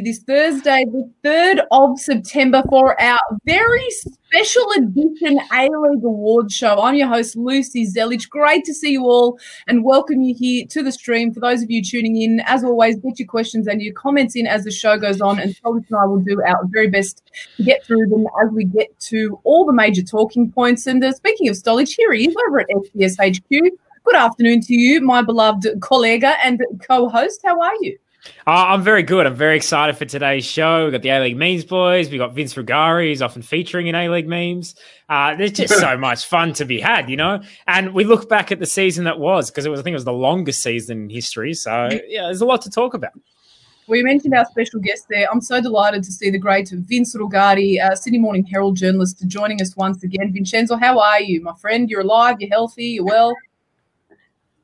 this Thursday, the 3rd of September, for our very special edition A League Awards show. I'm your host, Lucy Zelich. Great to see you all and welcome you here to the stream. For those of you tuning in, as always, get your questions and your comments in as the show goes on, and Thomas and I will do our very best to get through them as we get to all the major talking points. And uh, speaking of Stolich, here he is over at SBS HQ. Good afternoon to you, my beloved colleague and co host. How are you? Uh, I'm very good. I'm very excited for today's show. We've got the A League memes boys. We've got Vince Rugari, who's often featuring in A League memes. Uh, there's just so much fun to be had, you know? And we look back at the season that was, because it was, I think it was the longest season in history. So, yeah, there's a lot to talk about. We mentioned our special guest there. I'm so delighted to see the great Vince Rugari, uh, Sydney Morning Herald journalist, joining us once again. Vincenzo, how are you, my friend? You're alive, you're healthy, you're well?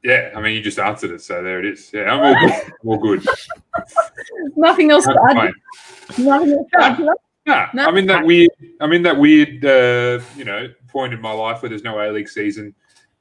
Yeah, I mean, you just answered it, so there it is. Yeah, I'm all good. all good. Nothing else to add. Nothing else to add. Nah, no. I'm in that weird. I'm in that weird, uh, you know, point in my life where there's no A League season.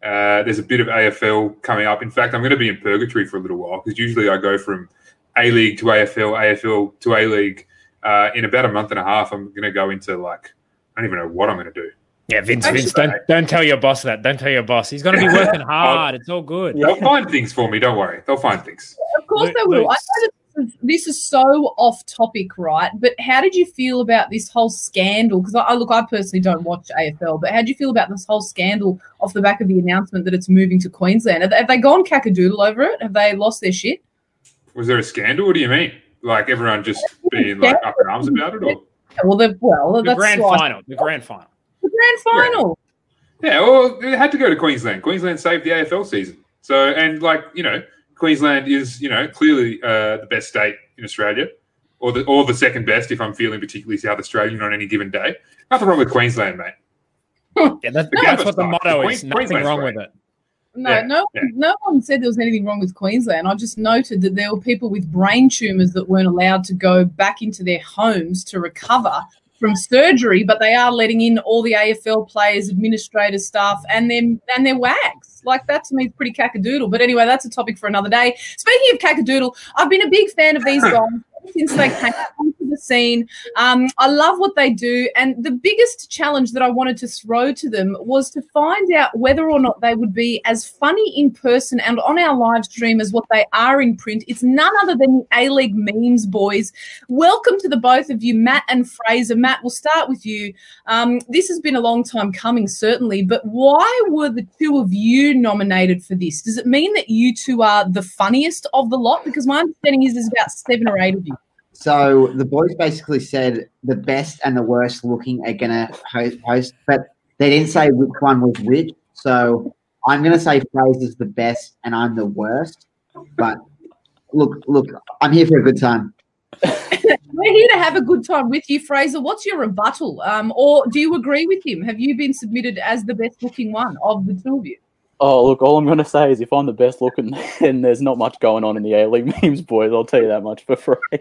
Uh, there's a bit of AFL coming up. In fact, I'm going to be in purgatory for a little while because usually I go from A League to AFL, AFL to A League. Uh, in about a month and a half, I'm going to go into like I don't even know what I'm going to do. Yeah, Vince, Vince, don't, don't tell your boss that. Don't tell your boss. He's going to be working hard. It's all good. They'll find things for me. Don't worry. They'll find things. Of course they will. I know that this is so off topic, right? But how did you feel about this whole scandal? Because I look, I personally don't watch AFL, but how do you feel about this whole scandal off the back of the announcement that it's moving to Queensland? Have they, have they gone cackadoodle over it? Have they lost their shit? Was there a scandal? What do you mean? Like everyone just being like up in arms about it, or? Well, the well, the grand final. The grand final grand final. Yeah. yeah, well, it had to go to Queensland. Queensland saved the AFL season. So, and like you know, Queensland is you know clearly uh, the best state in Australia, or the or the second best if I'm feeling particularly South Australian on any given day. Nothing wrong with Queensland, mate. yeah, that's, no, that's what the motto the is. Nothing wrong great. with it. No, yeah, no, yeah. no one said there was anything wrong with Queensland. I just noted that there were people with brain tumours that weren't allowed to go back into their homes to recover from surgery, but they are letting in all the AFL players, administrators, staff, and their and their wags. Like that to me is pretty cackadoodle. But anyway, that's a topic for another day. Speaking of cackadoodle, I've been a big fan of these guys since they came the scene. Um, I love what they do. And the biggest challenge that I wanted to throw to them was to find out whether or not they would be as funny in person and on our live stream as what they are in print. It's none other than the A League memes, boys. Welcome to the both of you, Matt and Fraser. Matt, we'll start with you. Um, this has been a long time coming, certainly, but why were the two of you nominated for this? Does it mean that you two are the funniest of the lot? Because my understanding is there's about seven or eight of you. So the boys basically said the best and the worst looking are gonna host, host but they didn't say which one was which. So I'm gonna say Fraser's the best and I'm the worst. But look, look, I'm here for a good time. We're here to have a good time with you, Fraser. What's your rebuttal? Um, or do you agree with him? Have you been submitted as the best looking one of the two of you? Oh, look, all I'm going to say is if I'm the best looking, then there's not much going on in the A League memes, boys. I'll tell you that much for free.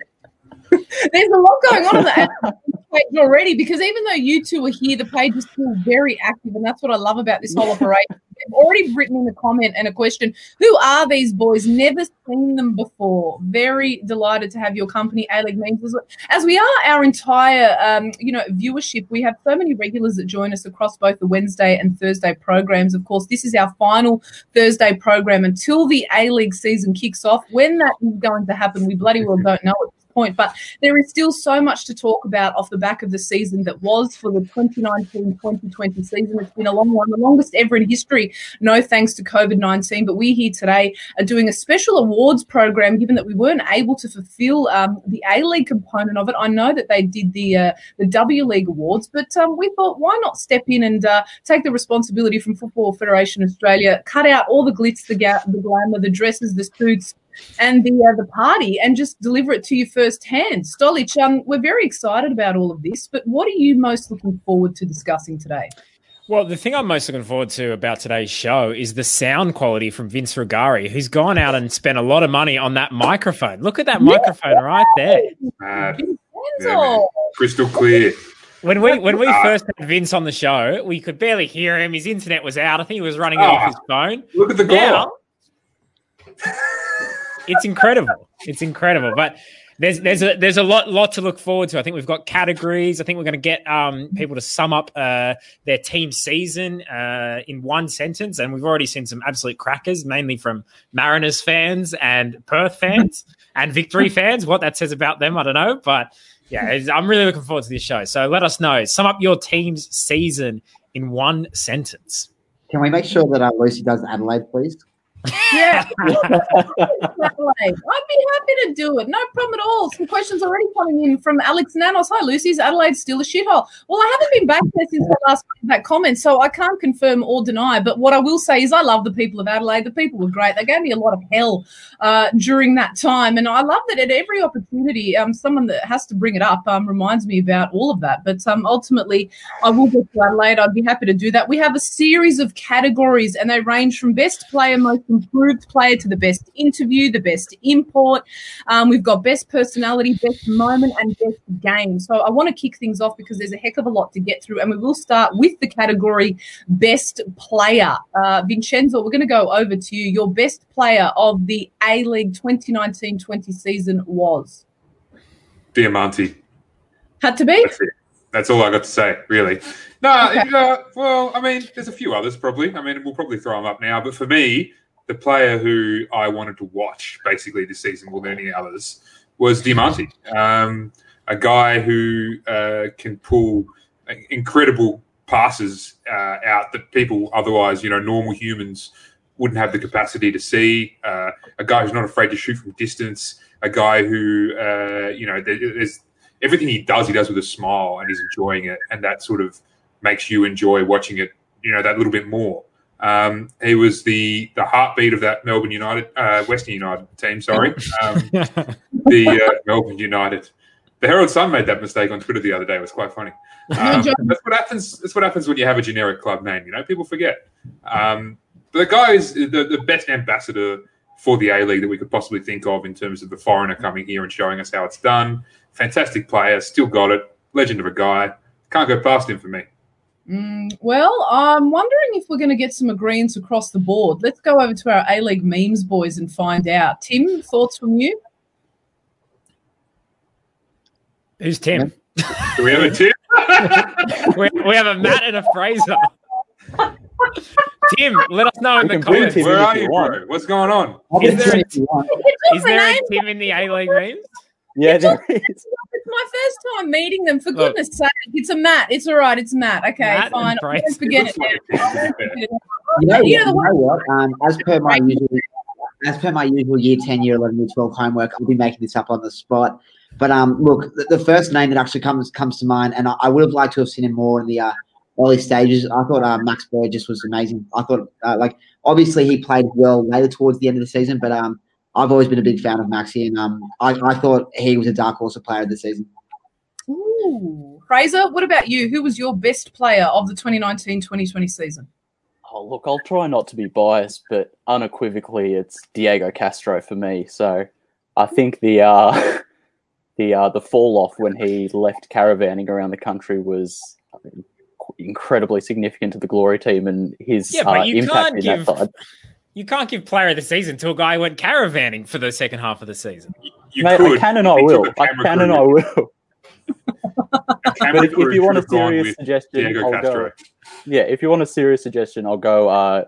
There's a lot going on on the page already because even though you two are here, the page is still very active, and that's what I love about this whole operation. They've already written in a comment and a question: Who are these boys? Never seen them before. Very delighted to have your company, A League Memes, as we are our entire, um, you know, viewership. We have so many regulars that join us across both the Wednesday and Thursday programs. Of course, this is our final Thursday program until the A League season kicks off. When that is going to happen, we bloody well don't know point. But there is still so much to talk about off the back of the season that was for the 2019-2020 season. It's been a long one, the longest ever in history, no thanks to COVID-19. But we here today are doing a special awards program, given that we weren't able to fulfill um, the A-League component of it. I know that they did the uh, the W League awards, but um, we thought, why not step in and uh, take the responsibility from Football Federation Australia, cut out all the glitz, the, ga- the glamour, the dresses, the suits, and the uh, the party and just deliver it to you firsthand. Stolich, um, we're very excited about all of this, but what are you most looking forward to discussing today? Well, the thing I'm most looking forward to about today's show is the sound quality from Vince Rugari, who's gone out and spent a lot of money on that microphone. Look at that yeah. microphone right there. Uh, yeah, crystal clear. When we when we uh, first had Vince on the show, we could barely hear him. His internet was out. I think he was running it oh, off his phone. Look at the goal. It's incredible. It's incredible. But there's there's a there's a lot lot to look forward to. I think we've got categories. I think we're going to get um, people to sum up uh, their team season uh, in one sentence, and we've already seen some absolute crackers, mainly from Mariners fans and Perth fans and Victory fans. What that says about them, I don't know, but yeah, I'm really looking forward to this show. So let us know. Sum up your team's season in one sentence. Can we make sure that uh, Lucy does Adelaide, please? Yeah. I'd be happy to do it. No problem at all. Some questions already coming in from Alex Nanos. Hi, Lucy. Is Adelaide still a shithole? Well, I haven't been back there since I last made that comment, so I can't confirm or deny. But what I will say is I love the people of Adelaide. The people were great. They gave me a lot of hell uh, during that time. And I love that at every opportunity, um, someone that has to bring it up um, reminds me about all of that. But um, ultimately, I will get to Adelaide. I'd be happy to do that. We have a series of categories, and they range from best player, most improved player to the best interview, the best import. Um, we've got best personality, best moment, and best game. So I want to kick things off because there's a heck of a lot to get through, and we will start with the category best player. Uh, Vincenzo, we're going to go over to you. Your best player of the A League 2019-20 season was Diamanti. had to be. That's. That's all I got to say, really. No, Okay. uh, well, I mean, there's a few others probably. I mean, we'll probably throw them up now. But for me, the player who I wanted to watch basically this season more than any others was Diamanti. Um, a guy who uh, can pull incredible passes uh, out that people otherwise, you know, normal humans wouldn't have the capacity to see. Uh, a guy who's not afraid to shoot from distance. A guy who, uh, you know, there's everything he does, he does with a smile, and he's enjoying it, and that sort of makes you enjoy watching it. You know, that little bit more. Um, he was the the heartbeat of that Melbourne United, uh, Western United team. Sorry, um, the uh, Melbourne United. The Herald Sun made that mistake on Twitter the other day. It was quite funny. Um, that's what happens. That's what happens when you have a generic club name. You know, people forget. Um, but the guy is the, the best ambassador for the A League that we could possibly think of in terms of the foreigner coming here and showing us how it's done. Fantastic player, still got it. Legend of a guy. Can't go past him for me. Mm, well, I'm wondering if we're going to get some agreements across the board. Let's go over to our A League memes boys and find out. Tim, thoughts from you? Who's Tim? Do we have a tip? we, we have a Matt and a Fraser. Tim, let us know in the comments. Where are you you, want. bro? What's going on? Is there- if you want. Is there a Tim in the A League memes? Yeah, there is. It's my first time meeting them. For Look. goodness sake, it's a Matt. It's all right. It's Matt. Okay, Matt fine. I won't forget It it. looks like a team, to be fair. You know, You know you know what? Um, as per my usual, as per my usual year ten, year eleven, year twelve homework, I'll be making this up on the spot. But um, look, the, the first name that actually comes comes to mind, and I, I would have liked to have seen him more in the uh, early stages. I thought uh, Max Burgess was amazing. I thought, uh, like, obviously he played well later towards the end of the season, but um, I've always been a big fan of Maxi, and um, I, I thought he was a dark horse player of the season. Ooh. Fraser, what about you? Who was your best player of the 2019-2020 season? Oh, look, I'll try not to be biased, but unequivocally, it's Diego Castro for me. So I think the uh, the uh, the fall off when he left caravanning around the country was I mean, incredibly significant to the Glory team and his Yeah, but uh, you impact can't in give that side. You can't give player of the season to a guy who went caravanning for the second half of the season. You Mate, could. I can and I will. I can and. I will. But if, if you want a should have gone serious suggestion, Diego I'll Castro. go. Yeah, if you want a serious suggestion, I'll go. Uh,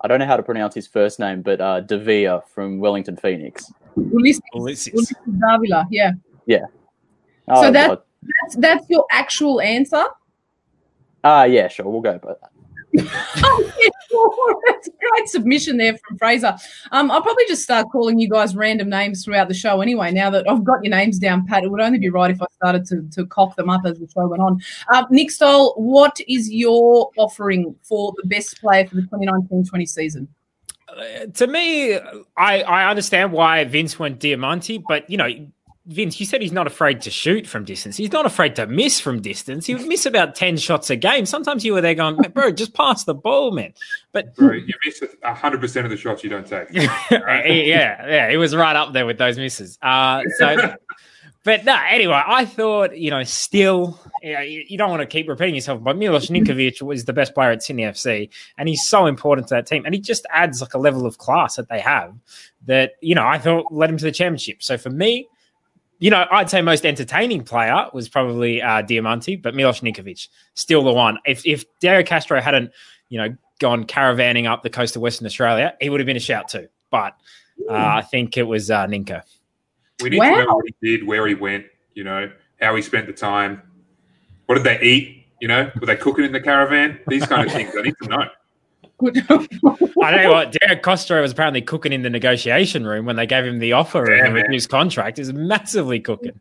I don't know how to pronounce his first name, but uh, Davia from Wellington Phoenix. Ulises, Ulises. Ulises Davila. Yeah. Oh, So that- That's, that's your actual answer? Ah, yeah, sure, we'll go. But a great submission there from Fraser. Um, I'll probably just start calling you guys random names throughout the show anyway. Now that I've got your names down, Pat, it would only be right if I started to, to cock them up as the show went on. Um, Nick Stoll, what is your offering for the best player for the 2019-20 season? Uh, to me, I, I understand why Vince went Diamanti, but you know, Vince, you said he's not afraid to shoot from distance. He's not afraid to miss from distance. He would miss about 10 shots a game. Sometimes you were there going, bro, just pass the ball, man. But Bro, you miss a hundred percent of the shots you don't take. yeah, yeah, he was right up there with those misses. Uh, so, but no, anyway, I thought, you know, still, you, know, you you don't want to keep repeating yourself, but Milos Ninkovic was the best player at Sydney FC, and he's so important to that team, and he just adds like a level of class that they have that, you know, I thought led him to the championship. So for me, you know, I'd say most entertaining player was probably uh, Diamanti, but Milos Ninkovic still the one. If if Diego Castro hadn't, you know, gone caravanning up the coast of Western Australia, he would have been a shout too. But uh, I think it was uh, Ninka. We need wow. to know what he did, where he went, you know, how he spent the time. What did they eat? You know, were they cooking in the caravan? These kind of things I need to know. I know what Diego Castro was apparently cooking in the negotiation room when they gave him the offer yeah, of a reduced contract. Is massively cooking.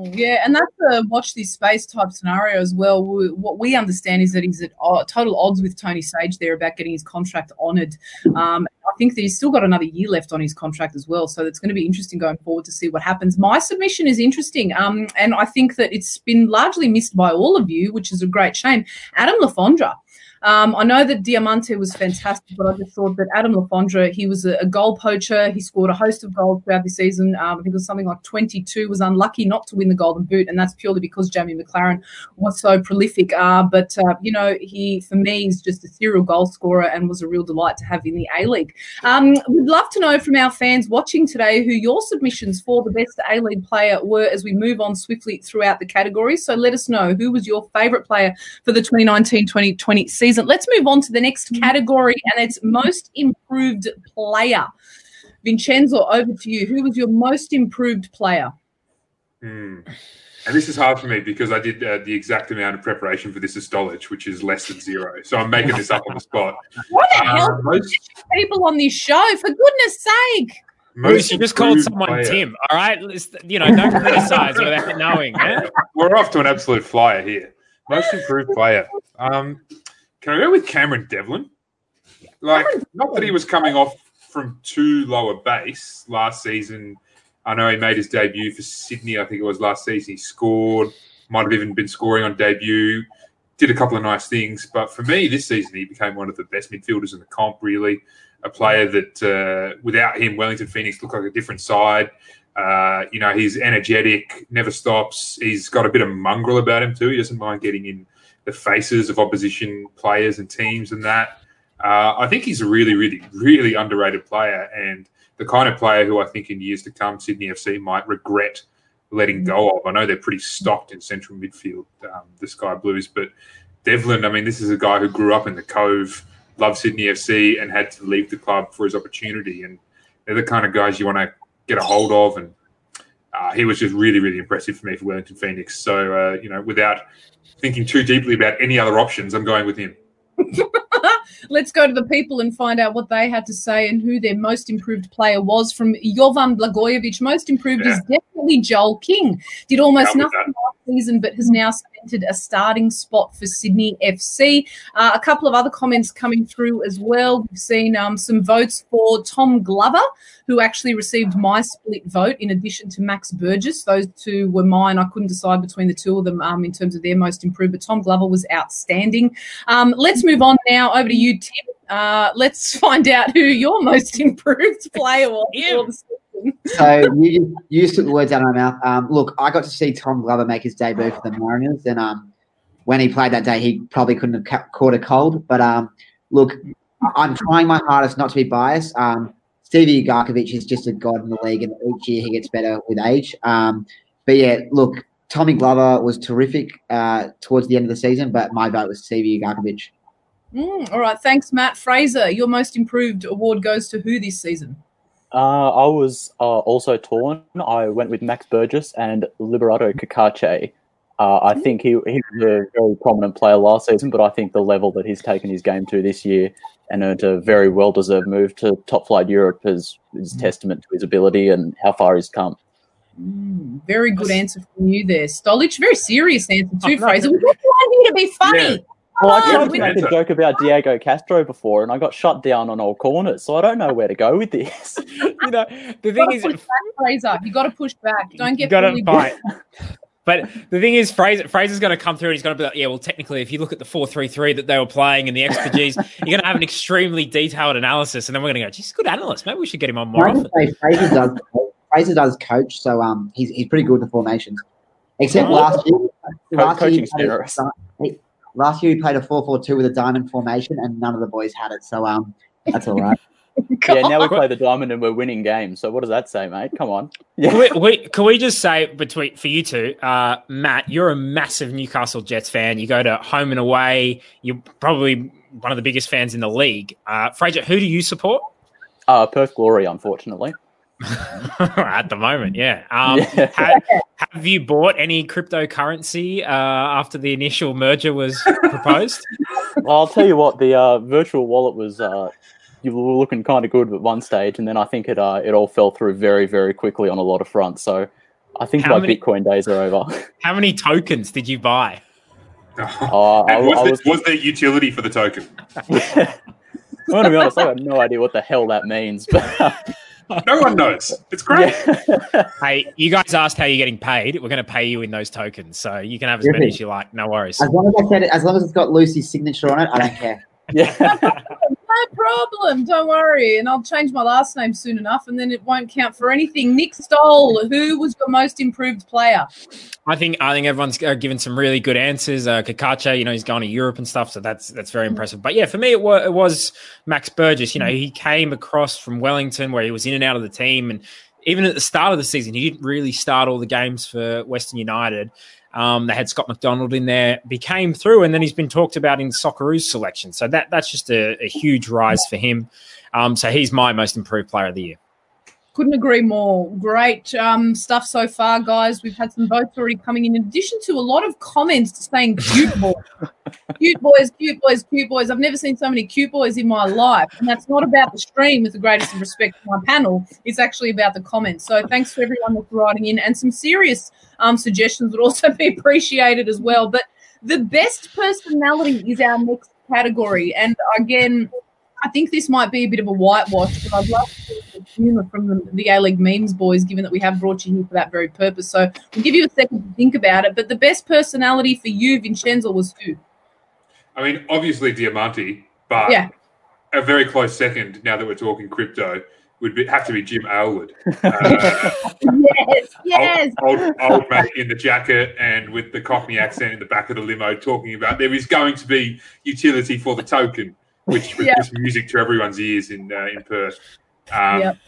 Yeah, and that's a watch this space type scenario as well. We, what we understand is that he's at total odds with Tony Sage there about getting his contract honoured. Um, I think that he's still got another year left on his contract as well, so it's going to be interesting going forward to see what happens. My submission is interesting, um, and I think that it's been largely missed by all of you, which is a great shame. Adam Le Fondre. Um, I know that Diamanti was fantastic, but I just thought that Adam Le Fondre, he was a, a, goal poacher. He scored a host of goals throughout the season. Um, I think it was something like 22, was unlucky not to win the Golden Boot, and that's purely because Jamie Maclaren was so prolific. Uh, but, uh, you know, he, for me, is just a serial goal scorer and was a real delight to have in the A-League. Um, we'd love to know from our fans watching today who your submissions for the best A-League player were as we move on swiftly throughout the categories. So let us know who was your favourite player for the 2019-2020 season season. Let's move on to the next mm-hmm. category, and it's most improved player. Vincenzo, over to you. Who was your most improved player? Hmm. And this is hard for me because I did uh, the exact amount of preparation for this as Stolich, which is less than zero. So I'm making this up on the spot. What the um, hell? Most... People on this show, for goodness sake. Most you just called someone player. Tim. All right, you know, don't criticize without knowing. Yeah? We're off to an absolute flyer here. Most improved player. Um, can I go with Cameron Devlin? Like, not that he was coming off from too low a base last season. I know he made his debut for Sydney. I think it was last season. He scored. Might have even been scoring on debut. Did a couple of nice things, but for me, this season he became one of the best midfielders in the comp. Really, a player that uh, without him, Wellington Phoenix looked like a different side. Uh, you know, he's energetic, never stops. He's got a bit of mongrel about him too. He doesn't mind getting in the faces of opposition players and teams and that. Uh, I think he's a really, really, really underrated player and the kind of player who I think in years to come Sydney FC might regret letting go of. I know they're pretty stocked in central midfield, um, the Sky Blues, but Devlin, I mean, this is a guy who grew up in the Cove, loved Sydney FC, and had to leave the club for his opportunity. And they're the kind of guys you want to get a hold of. And uh, he was just really, really impressive for me for Wellington Phoenix. So, uh, you know, without thinking too deeply about any other options, I'm going with him. Let's go to the people and find out what they had to say and who their most improved player was. From Jovan Blagojevic, most improved yeah. is definitely Joel King. Did almost nothing season, but has now cemented a starting spot for Sydney FC. Uh, a couple of other comments coming through as well. We've seen um, some votes for Tom Glover, who actually received my split vote in addition to Max Burgess. Those two were mine. I couldn't decide between the two of them um, in terms of their most improved, but Tom Glover was outstanding. Um, let's move on now over to you, Tim. Uh, let's find out who your most improved player was. So you you took the words out of my mouth. Um, look, I got to see Tom Glover make his debut for the Mariners, and um, when he played that day, he probably couldn't have ca- caught a cold. But um, look, I'm trying my hardest not to be biased. Um, Stevie Ugarkovic is just a god in the league, and each year he gets better with age. Um, but yeah, look, Tommy Glover was terrific uh, towards the end of the season, but my vote was Stevie Ugarkovic. Mm, all right, thanks, Matt Fraser. Your most improved award goes to who this season? Uh, I was uh, also torn. I went with Max Burgess and Liberato Cacace. Uh, I think he, he was a very prominent player last season, but I think the level that he's taken his game to this year and earned a very well deserved move to top flight Europe is, is mm. testament to his ability and how far he's come. Mm, very good answer from you there, Stolich. Very serious answer too, Fraser. We just want you to be funny. Yeah. Well, I tried to make a joke about Diego Castro before, and I got shut down on all corners, so I don't know where to go with this. you know, the thing is, back, Fraser, you got to push back. Don't get. You got to fight. But the thing is, Fraser, Fraser's going to come through and he's going to be like, yeah, well, technically, if you look at the 4 3 3 that they were playing and the extra G's, you're going to have an extremely detailed analysis. And then we're going to go, geez, good analyst. Maybe we should get him on more often. Fraser does, Fraser does coach, so um, he's, he's pretty good with the formations. Except oh, last year, last year, played, last year we played a 4 4 2 with a diamond formation, and none of the boys had it. So um, that's all right. Yeah, now we play the diamond and we're winning games. So what does that say, mate? Come on. Yeah. Can we, we, can we just say between for you two, uh, Matt, you're a massive Newcastle Jets fan. You go to home and away. You're probably one of the biggest fans in the league. Uh, Fraser, who do you support? Uh, Perth Glory, unfortunately. At the moment, yeah. Um, Yeah. Have, have you bought any cryptocurrency uh, after the initial merger was proposed? Well, I'll tell you what, the uh, virtual wallet was. Uh, you were looking kind of good at one stage, and then I think it uh, it all fell through very, very quickly on a lot of fronts. So I think How my many- Bitcoin days are over. How many tokens did you buy? Oh, I, and was, I there, was, was there utility for the token? I want to be honest, I have no idea what the hell that means. But No one knows. It's great. yeah. Hey, you guys asked how you're getting paid. We're going to pay you in those tokens, so you can have as many as you like. No worries. As long as I said it, as long as it's got Lucy's signature on it, I don't care. Yeah. No problem. Don't worry. And I'll change my last name soon enough, and then it won't count for anything. Nick Stoll, who was your most improved player? I think I think everyone's uh, given some really good answers. Uh, Cacace, you know, he's gone to Europe and stuff, so that's that's very impressive. But yeah, for me, it was, it was Max Burgess. You know, he came across from Wellington, where he was in and out of the team, and even at the start of the season, he didn't really start all the games for Western United. Um, they had Scott McDonald in there, became through, and then he's been talked about in Socceroos selection. So that that's just a, a huge rise for him. Um, so he's my most improved player of the year. Couldn't agree more. Great um, stuff so far, guys. We've had some votes already coming in, in addition to a lot of comments saying cute boys. cute boys, cute boys, cute boys. I've never seen so many cute boys in my life. And that's not about the stream with the greatest of respect to my panel. It's actually about the comments. So thanks to everyone that's writing in. And some serious um, suggestions would also be appreciated as well. But the best personality is our next category. And again, I think this might be a bit of a whitewash, but I'd love to see the humour from the, the A League memes boys, given that we have brought you here for that very purpose. So we'll give you a second to think about it. But the best personality for you, Vincenzo, was who? I mean, obviously Diamanti, but Yeah. a very close second, now that we're talking crypto, would be, have to be Jim Aylward. Uh, Yes, yes. old, old, old mate in the jacket and with the Cockney accent in the back of the limo talking about there is going to be utility for the token, which was just music to everyone's ears in uh, in Perth. Um, Yep.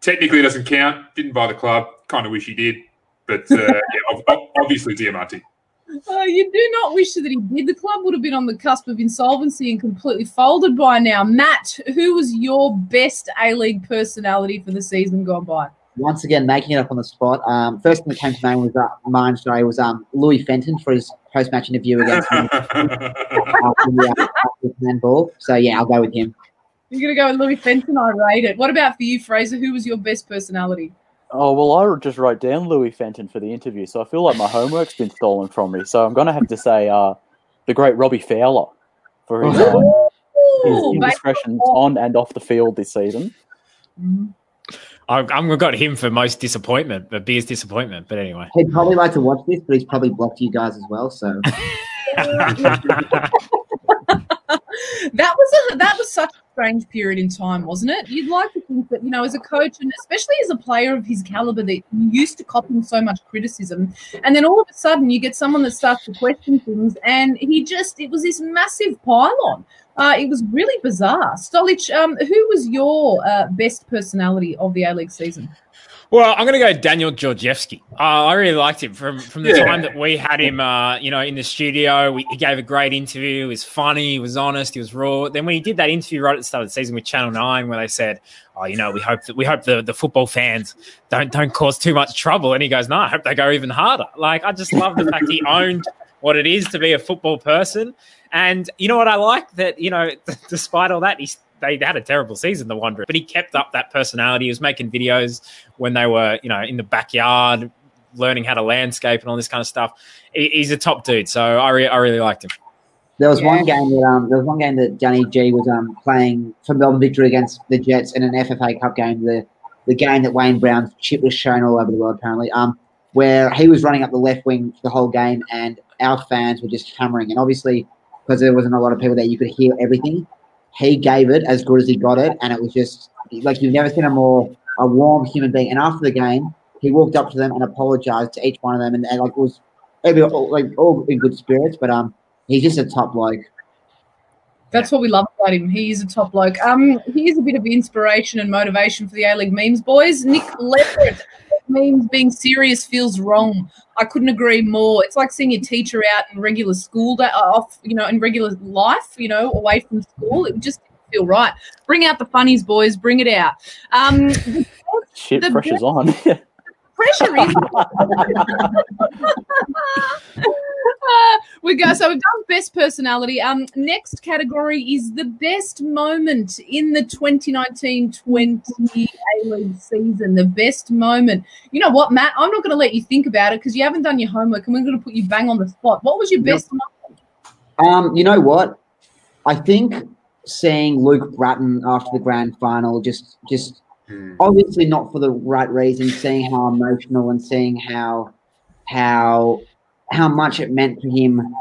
Technically, it doesn't count. Didn't buy the club. Kind of wish he did, but uh, yeah, ob- ob- obviously Diamanti. Uh, you do not wish that he did. The club would have been on the cusp of insolvency and completely folded by now. Matt, who was your best A League personality for the season gone by? Once again, making it up on the spot. Um, first thing that came to mind was uh, mind sorry was um, Louis Fenton for his post match interview against him after the uh, after the handball. So yeah, I'll go with him. You're going to go with Louis Fenton. I rate it. What about for you, Fraser? Who was your best personality? Oh well, I just wrote down Louis Fenton for the interview, so I feel like my homework's been stolen from me. So I'm going to have to say uh, the great Robbie Fowler for his, uh, his indiscretions on and off the field this season. Mhm. I've, I've got him for most disappointment, but Beer's disappointment. But anyway. He'd probably like to watch this, but he's probably blocked you guys as well. So that was a that was such a strange period in time, wasn't it? You'd like to think that you know, as a coach and especially as a player of his caliber, that you used to copying so much criticism, and then all of a sudden you get someone that starts to question things, and he just it was this massive pylon. Uh, it was really bizarre. Stolich, um, who was your uh, best personality of the A League season? Well, I'm going to go Daniel Georgievski. Uh, I really liked him from from the Yeah. time that we had him, uh, you know, in the studio. We, he gave a great interview. He was funny. He was honest. He was raw. Then when he did that interview right at the start of the season with Channel Nine, where they said, "Oh, you know, we hope that we hope the, the football fans don't don't cause too much trouble," and he goes, "No, I hope they go even harder." Like I just love the fact he owned what it is to be a football person. And you know what I like that you know, despite all that, he's they had a terrible season, the Wanderers, but he kept up that personality. He was making videos when they were, you know, in the backyard, learning how to landscape and all this kind of stuff. He, he's a top dude, so I, re- I really liked him. there was Yeah. one game that um, there was one game that Danny G was um playing for Melbourne Victory against the Jets in an FFA Cup game. The the game that Wayne Brown's chip was shown all over the world apparently. Um, where he was running up the left wing for the whole game, and our fans were just hammering. And obviously, because there wasn't a lot of people there, you could hear everything. He gave it as good as he got it, and it was just like you've never seen a more a warm human being. And after the game, he walked up to them and apologized to each one of them, and, and like was every, like all in good spirits. But um, he's just a top bloke. That's what we love about him. He is a top bloke. Um, he is a bit of inspiration and motivation for the A League memes boys. Nick Leverett memes being serious feels wrong. I couldn't agree more. It's like seeing your teacher out in regular school day, uh, off, you know, in regular life, you know, away from school. It just didn't feel right. Bring out the funnies, boys. Bring it out. Um, Shit, The pressure's on. pressure is. We go. So we've done best personality. Um, next category is the best moment in the 2019-20 A-League season. The best moment. You know what, Matt? I'm not going to let you think about it because you haven't done your homework, and we're going to put you bang on the spot. What was your Yep. best moment? Um, you know what? I think seeing Luke Brattan after the grand final, just just Hmm. obviously not for the right reasons, seeing how emotional and seeing how how how much it meant to him,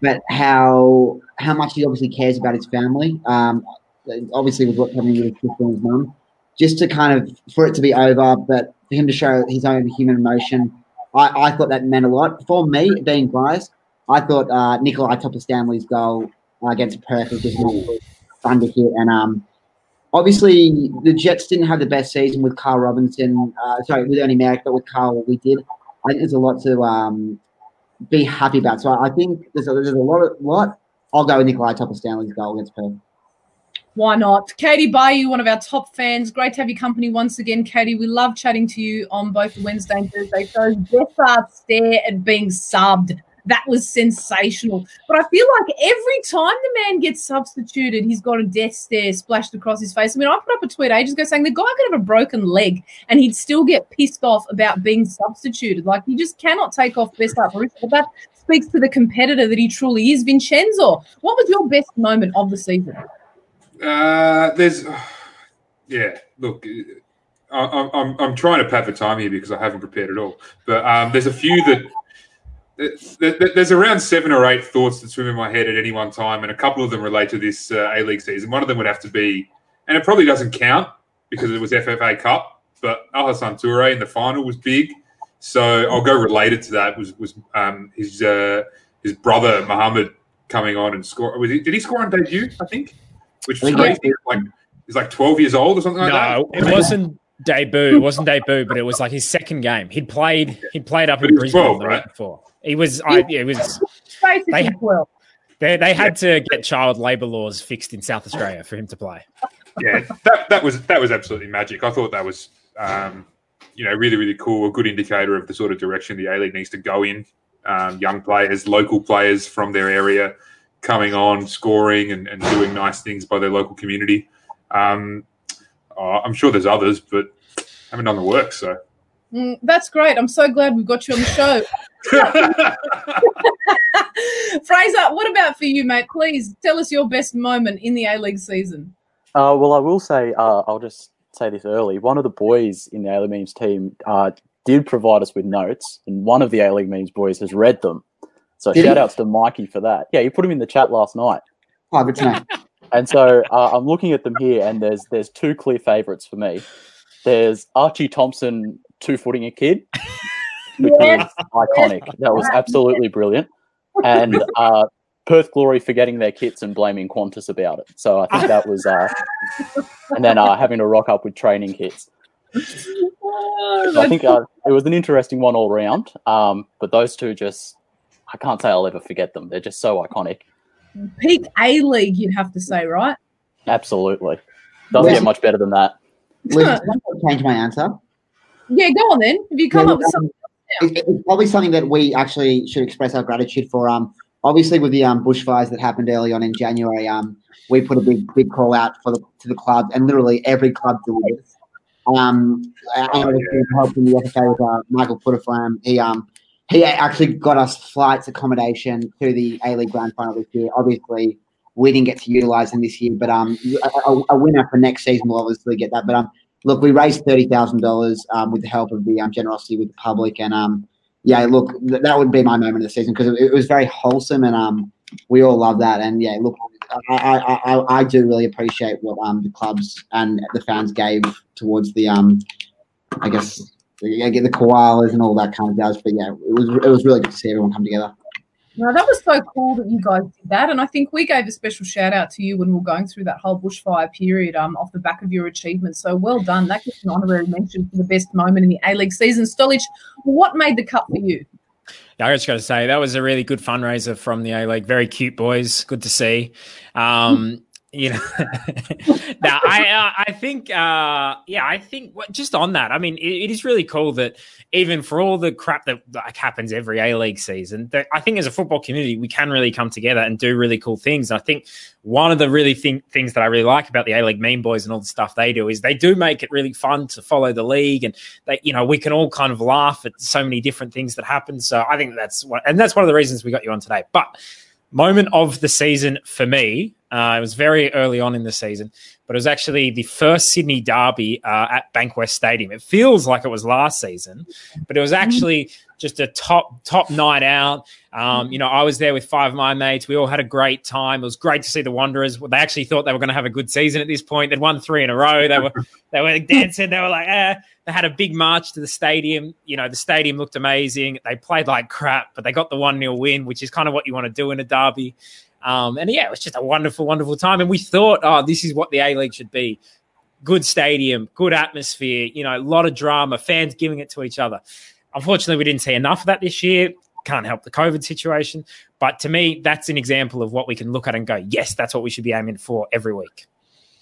but how how much he obviously cares about his family. Um, obviously with what's happening with his sister and his mum, just to kind of for it to be over, but for him to show his own human emotion, I, I thought that meant a lot. For me, being biased, I thought uh, Nikolai Topor-Stanley's goal against Perth was just fun to hit, and um, obviously the Jets didn't have the best season with Carl Robinson. Uh, sorry, with Ernie Merrick, but with Carl, we did. I think there's a lot to um, be happy about. So I think there's a, there's a lot of lot. I'll go with Nikolai Topor-Stanley's goal against Perth. Why not? Katie Bayou, one of our top fans. Great to have your company once again, Katie. We love chatting to you on both Wednesday and Thursday shows. Bethard stare at being subbed. That was sensational. But I feel like every time the man gets substituted, he's got a death stare splashed across his face. I mean, I put up a tweet ages ago saying the guy could have a broken leg and he'd still get pissed off about being substituted. Like, he just cannot take off best up. But that speaks to the competitor that he truly is. Vincenzo, what was your best moment of the season? Uh, there's, yeah. Look, I, I'm I'm I'm trying to pad for time here because I haven't prepared at all. But um, there's a few that. There- there- There's around seven or eight thoughts that swim in my head at any one time, and a couple of them relate to this uh, A League season. One of them would have to be, and it probably doesn't count because it was FFA Cup, but Al Hassan Toure in the final was big. So I'll go related to that was was um, his uh, his brother Muhammad coming on and score. Was he, did he score on debut? I think, which was I think crazy. Like he's like 12 years old or something like No, that. it wasn't debut. It wasn't debut, but it was like his second game. He'd played. He'd played up But in Brisbane 12, the right? week before. He was. I, it was. Basically, They- well. They, they had to get child labour laws fixed in South Australia for him to play. yeah, that that was that was absolutely magic. I thought that was um, you know really really cool, a good indicator of the sort of direction the A League needs to go in. Um, young players, local players from their area coming on, scoring and, and doing nice things by their local community. Um, oh, I'm sure there's others, but haven't done the work. So Mm, that's great. I'm so glad we've got you on the show. Fraser, what about for you, mate? Please tell us your best moment in the A League season. Uh, well, I will say, uh, I'll just say this early. One of the boys in the A League Memes team uh, did provide us with notes, and one of the A League Memes boys has read them. So Did he? shout outs to Mikey for that. Yeah, you put him in the chat last night. Oh, good to know. And so uh, I'm looking at them here, and there's there's two clear favourites for me. There's Archie Thompson two footing a kid, which Yes. was iconic. That was absolutely brilliant. And uh, Perth Glory forgetting their kits and blaming Qantas about it. So I think that was, uh, and then uh, having to rock up with training kits. So I think uh, it was an interesting one all round. Um, but those two just, I can't say I'll ever forget them. They're just so iconic. peak A League, you'd have to say, right? Absolutely. Doesn't Yes. get much better than that. Liz, can I change my answer? Yeah, go on then. If you come Yeah, up with something, It- It's probably something that we actually should express our gratitude for. Um, obviously with the um, bushfires that happened early on in January, um, we put a big big call out for the to the club, and literally every club did it. Um, Oh, obviously helping the FFA with uh, Michael Putterflam. He um he actually got us flights accommodation to the A League Grand Final this year. Obviously, we didn't get to utilise them this year, but um, a, a- a winner for next season will obviously get that. But um, look, we raised thirty thousand dollars um, with the help of the um, generosity with the public, and um, yeah, look, th- that would be my moment of the season because it, it was very wholesome, and um, we all love that. And yeah, look, I, I, I, I do really appreciate what um the clubs and the fans gave towards the um, I guess the, the koalas and all that kind of jazz. But yeah, it was it was really good to see everyone come together. No, that was so cool that you guys did that, and I think we gave a special shout out to you when we were going through that whole bushfire period, um, off the back of your achievements. So well done. That gets an honorary mention for the best moment in the A League season. Stolich, what made the cut for you? Yeah, I just got to say that was a really good fundraiser from the A League. Very cute boys, good to see. Um, you know, now I uh, I think uh, yeah I think just on that I mean it, it is really cool that even for all the crap that like happens every A League season that I think as a football community we can really come together and do really cool things. I think one of the really th- things that I really like about the A League meme boys and all the stuff they do is they do make it really fun to follow the league and they you know we can all kind of laugh at so many different things that happen. So I think that's what and that's one of the reasons we got you on today. But moment of the season for me uh, it was very early on in the season, but it was actually the first Sydney derby uh, at Bankwest Stadium. It feels like it was last season, but it was actually just a top top night out. Um, you know, I was there with five of my mates. We all had a great time. It was great to see the Wanderers. They actually thought they were going to have a good season at this point. They'd won three in a row. They were they were dancing. They were like, eh. They had a big march to the stadium. You know, the stadium looked amazing. They played like crap, but they got the one 0 win, which is kind of what you want to do in a derby. Um, and yeah, it was just a wonderful, wonderful time. And we thought, oh, this is what the A League should be good stadium, good atmosphere, you know, a lot of drama, fans giving it to each other. Unfortunately, we didn't see enough of that this year. Can't help the COVID situation. But to me, that's an example of what we can look at and go, yes, that's what we should be aiming for every week.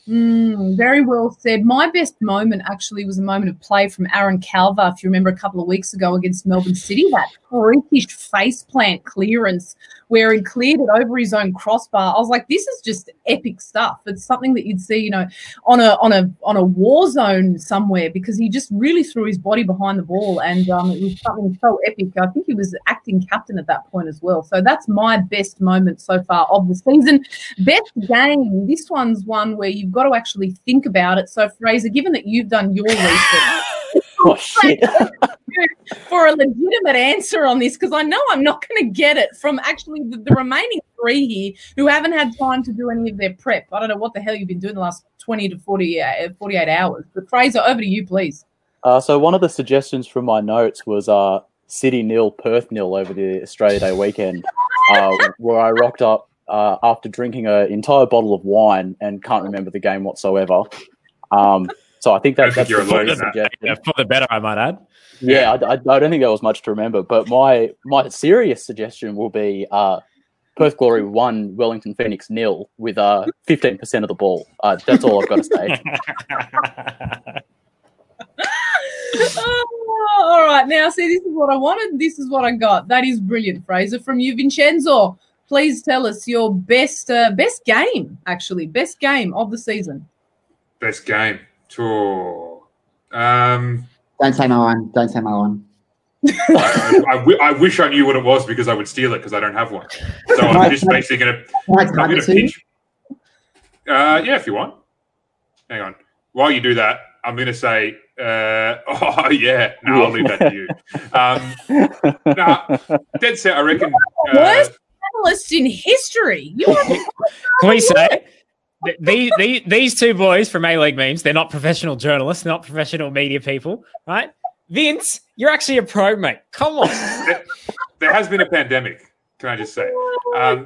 Mm, very well said. My best moment actually was a moment of play from Aaron Calver, if you remember a couple of weeks ago against Melbourne City. That freakish face plant clearance where he cleared it over his own crossbar. I was like, this is just epic stuff. It's something that you'd see, you know, on a on a on a war zone somewhere because he just really threw his body behind the ball and um, it was something so epic. I think he was acting captain at that point as well. So that's my best moment so far of the season. Best game. This one's one where you've got to actually think about it. So Fraser, given that you've done your research. oh for a legitimate answer on this because I know I'm not going to get it from actually the, the, remaining three here who haven't had time to do any of their prep. I don't know what the hell you've been doing the last 20 to 40, uh, 48 hours. But Fraser, over to you, please. Uh, so one of the suggestions from my notes was uh, City nil, Perth nil over the Australia Day weekend, uh, where I rocked up uh, after drinking an entire bottle of wine and can't remember the game whatsoever. Um, so I think that, that's the suggestion. Yeah, for the better, I might add. Yeah, I, I, I, don't think there was much to remember. But my my serious suggestion will be uh, Perth Glory one, Wellington Phoenix nil with uh, 15% of the ball. Uh, that's all I've got to say. oh, all right, now see, this is what I wanted. This is what I got. That is brilliant, Fraser. From you, Vincenzo, please tell us your best uh, best game. Actually, best game of the season. Best game. Tour. Um, Don't say my one. Don't say my one. I, I, I, w- I wish I knew what it was because I would steal it because I don't have one. So I'm just basically going to. I'm going to pitch. Uh, yeah, if you want. Hang on. While you do that, I'm going to say, uh, oh yeah, no, I'll leave that to you. Um, nah, dead set. I reckon. Uh, Worst analyst in history. You are Can we say? these, these, these two boys from A League memes, they're not professional journalists, they're not professional media people, right? Vince, you're actually a pro, mate. Come on. There, there has been a pandemic, can I just say? Um,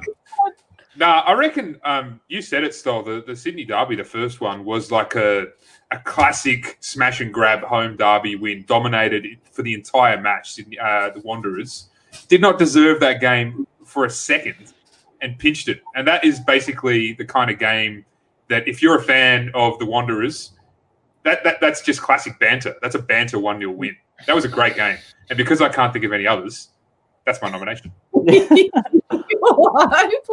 nah, I reckon um, you said it, Stoll. The, the Sydney Derby, the first one, was like a, a classic smash and grab home derby win, dominated for the entire match. Sydney, uh, the Wanderers did not deserve that game for a second and pinched it. And that is basically the kind of game that if you're a fan of the Wanderers, that, that that's just classic banter. That's a banter 1 0 win. That was a great game. And because I can't think of any others, that's my nomination.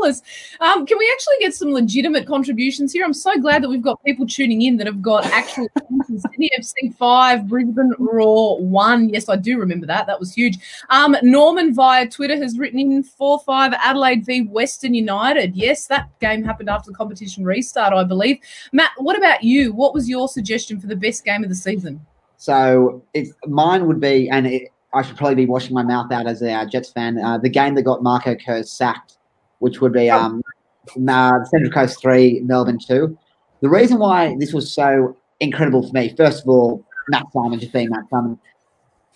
hopeless. Um, can we actually get some legitimate contributions here? I'm so glad that we've got people tuning in that have got actual Sydney FC five, Brisbane Roar one. Yes, I do remember that. That was huge. Um, Norman via Twitter has written in four five Adelaide v Western United. Yes, that game happened after the competition restart, I believe. Matt, what about you? What was your suggestion for the best game of the season? So it, mine would be, and it, I should probably be washing my mouth out as a uh, Jets fan. Uh, the game that got Marco Kurz sacked, which would be um, uh, Central Coast 3, Melbourne 2. The reason why this was so incredible for me, first of all, Matt Simon just being Matt Simon.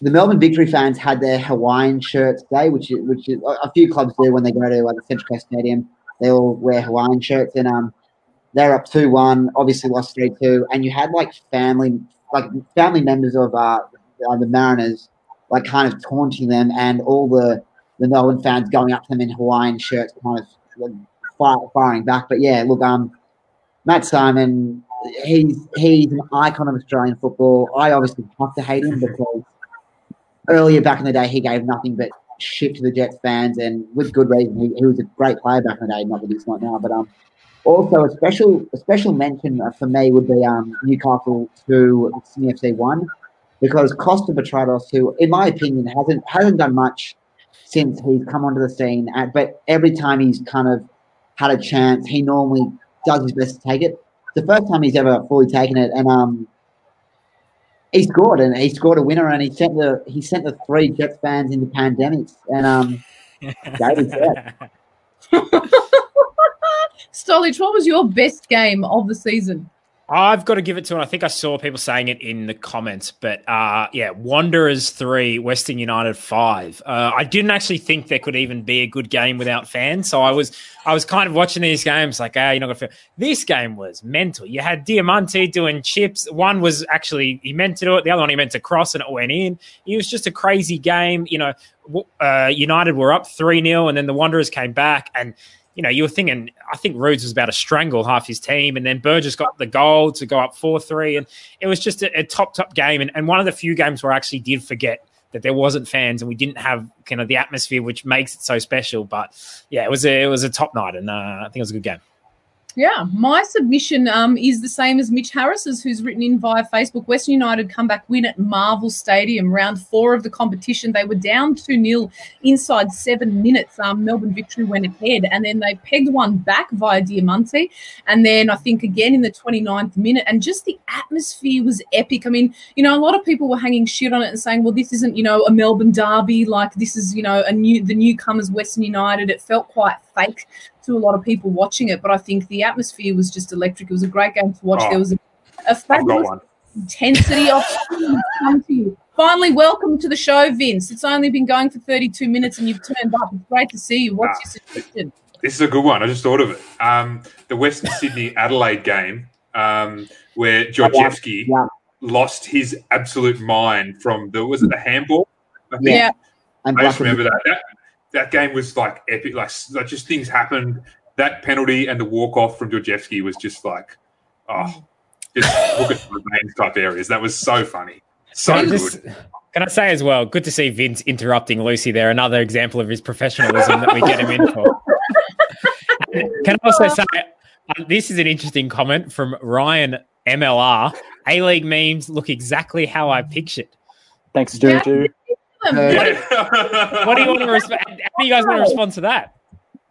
the Melbourne Victory fans had their Hawaiian shirts day, which is, which is, a few clubs do when they go to the Central Coast Stadium. They all wear Hawaiian shirts, and um, they're up two one. Obviously lost three two, and you had like family like family members of uh, uh, the Mariners like kind of taunting them, and all the the Melbourne fans going up to them in Hawaiian shirts, kind of like, fire, firing back. But yeah, look, um, Matt Simon, he's he's an icon of Australian football. I obviously have to hate him because earlier back in the day he gave nothing but shit to the Jets fans, and with good reason. He, he was a great player back in the day, not that he's not now, but um. Also, a special a special mention for me would be um, Newcastle two, Sydney FC one, because Kosta Petratos, who in my opinion hasn't hasn't done much since he's come onto the scene, at, but every time he's kind of had a chance, he normally does his best to take it. It's the first time he's ever fully taken it, and um, he scored, and he scored a winner, and he sent the he sent the three Jets fans into pandemics, and um, David said. Stolich, what was your best game of the season? I've got to give it to, and I think I saw people saying it in the comments, but uh, yeah, Wanderers three, Western United five. Uh, I didn't actually think there could even be a good game without fans, so I was I was kind of watching these games like, ah, you're not gonna feel. This game was mental. You had Diamanti doing chips. One was actually he meant to do it. The other one he meant to cross, and it went in. It was just a crazy game. You know, uh, United were up three 0 and then the Wanderers came back and you know, you were thinking, I think Rhodes was about to strangle half his team, and then Burgess got the goal to go up 4 3. And it was just a, a, top, top game. And, and one of the few games where I actually did forget that there wasn't fans and we didn't have kind of the atmosphere, which makes it so special. But yeah, it was a, it was a top night, and uh, I think it was a good game. Yeah, my submission um, is the same as Mitch Harris's, who's written in via Facebook. Western United comeback win at Marvel Stadium, round four of the competition. They were down 2 0 inside seven minutes. Um, Melbourne victory went ahead, and then they pegged one back via Diamanti. And then I think again in the 29th minute, and just the atmosphere was epic. I mean, you know, a lot of people were hanging shit on it and saying, well, this isn't, you know, a Melbourne derby, like this is, you know, a new the newcomers Western United. It felt quite fake to a lot of people watching it, but I think the atmosphere was just electric. It was a great game to watch. Oh, there was a, a fabulous intensity of come to you. Finally, welcome to the show, Vince. It's only been going for 32 minutes and you've turned up. It's great to see you. What's your suggestion? This is a good one. I just thought of it. Um, the Western Sydney Adelaide game, um, where Georgievski yeah. lost his absolute mind from the was it the handball? I yeah. I just remember that. that that game was like epic. Like, like just things happened. That penalty and the walk off from Georgievski was just like, oh, just look at the remains type areas. That was so funny, so just, good. Can I say as well? Good to see Vince interrupting Lucy there. Another example of his professionalism that we get him in for. Can I also say um, this is an interesting comment from Ryan MLR. A League memes look exactly how I pictured. Thanks, Juju. What, what, do you want to respond? How do you guys want to respond to that?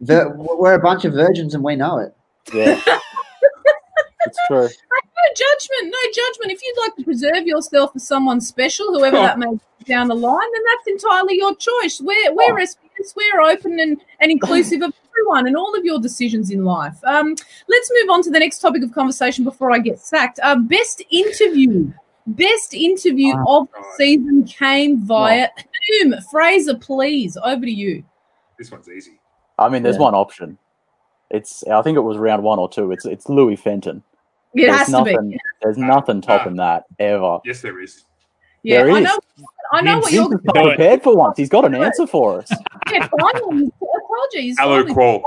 The, we're a bunch of virgins and we know it. Yeah. it's true. No judgment, no judgment. If you'd like to preserve yourself for someone special, whoever oh. that may be down the line, then that's entirely your choice. We're we're oh. SBS, we're open and, and inclusive of everyone and all of your decisions in life. Um, let's move on to the next topic of conversation before I get sacked. Uh, best interview. Best interview oh, of the season came via Boom. Fraser, please. Over to you. This one's easy. I mean, there's yeah. one option. It's I think it was round one or two. It's it's Louis Fenton. It there's has nothing, to be. There's nothing topping uh, that ever. Yes, there is. Yeah, there I is. know. I know what you're prepared for once. He's got an answer for us. yeah, finally. Apologies. Hello, Kuol.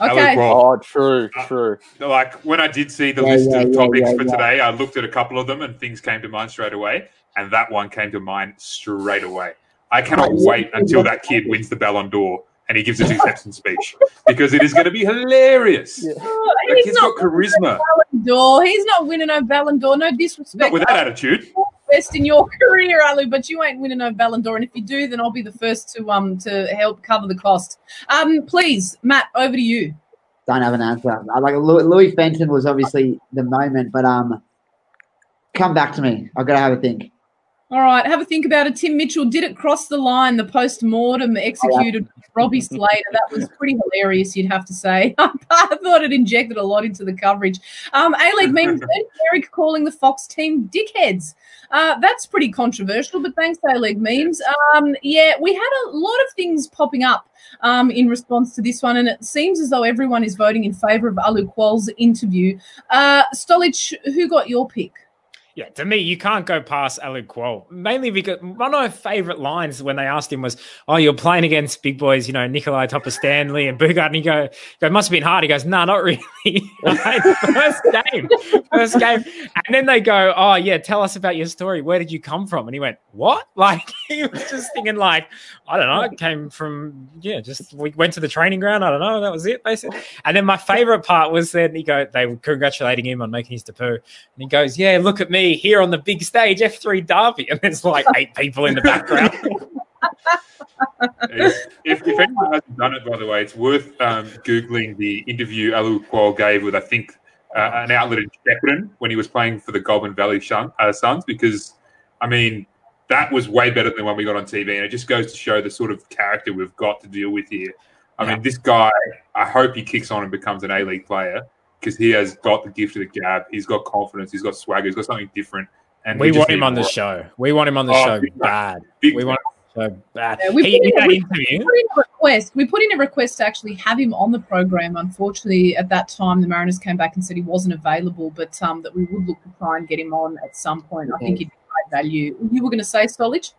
Okay. Oh, true, uh, true. Uh, like when I did see the yeah, list yeah, of topics yeah, for today, I looked at a couple of them and things came to mind straight away. And that one came to mind straight away. I cannot wait until that kid wins the Ballon d'Or and he gives his acceptance speech because it is going to be hilarious. Yeah. Oh, that kid's got charisma. Ballon d'Or. He's not winning a Ballon d'Or. No disrespect. Not with that attitude best in your career, Alou, but you ain't winning no Ballon d'Or. And if you do, then I'll be the first to um to help cover the cost. Um, please, Matt, over to you. Don't have an answer. Like Louis Fenton was obviously the moment, but um, come back to me. I've got to have a think. All right, have a think about it. Tim Mitchell did it cross the line. The post mortem executed Robbie Slater. That was pretty hilarious, you'd have to say. I thought it injected a lot into the coverage. Um, A League memes, Eric calling the Fox team dickheads. Uh, that's pretty controversial, but thanks, A League memes. Um, yeah, we had a lot of things popping up um, in response to this one, and it seems as though everyone is voting in favour of Alou Kuol's interview. Uh, Stolich, who got your pick? Yeah, to me, you can't go past Alou Kuol. Mainly because one of my favorite lines when they asked him was, "Oh, you're playing against big boys, you know, Nikolai Topor-Stanley and Boogaard." And he "Go, it must have been hard." He goes, "No, nah, not really. first game, first game." And then they go, "Oh, yeah, tell us about your story. Where did you come from?" And he went, "What?" Like he was just thinking, like, I don't know. It came from yeah, just we went to the training ground. I don't know. That was it, basically. And then my favorite part was then he go, they were congratulating him on making his debut, and he goes, "Yeah, look at me." Here on the big stage, F3 Derby, and there's like eight people in the background. if, if, anyone hasn't done it, by the way, it's worth um, googling the interview Alou Kuol gave with I think uh, an outlet in Shepparton when he was playing for the Goulburn Valley Shun, uh, Suns, because I mean that was way better than when we got on TV, and it just goes to show the sort of character we've got to deal with here. I yeah. mean, this guy, I hope he kicks on and becomes an A League player because he has got the gift of the gab. He's got confidence. He's got swagger. He's got something different. And we, we want him on the show. We want him on the oh, show bad. Big we want so bad. Yeah, we, put in, we, put in a request. We put in a request to actually have him on the program. Unfortunately, at that time, the Mariners came back and said he wasn't available, but um, that we would look to try and get him on at some point. I think he'd be great value. You were going to say, Stolich?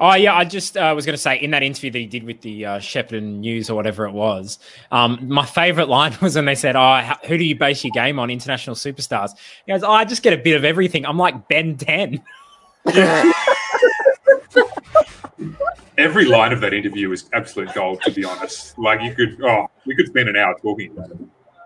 Oh yeah, I just uh, was going to say in that interview that he did with the uh, Shepparton News or whatever it was. Um, my favourite line was when they said, "Oh, how, who do you base your game on? International superstars?" He goes, "Oh, I just get a bit of everything. I'm like Ben Ten." Every line of that interview is absolute gold, to be honest. Like you could, oh, we could spend an hour talking about it.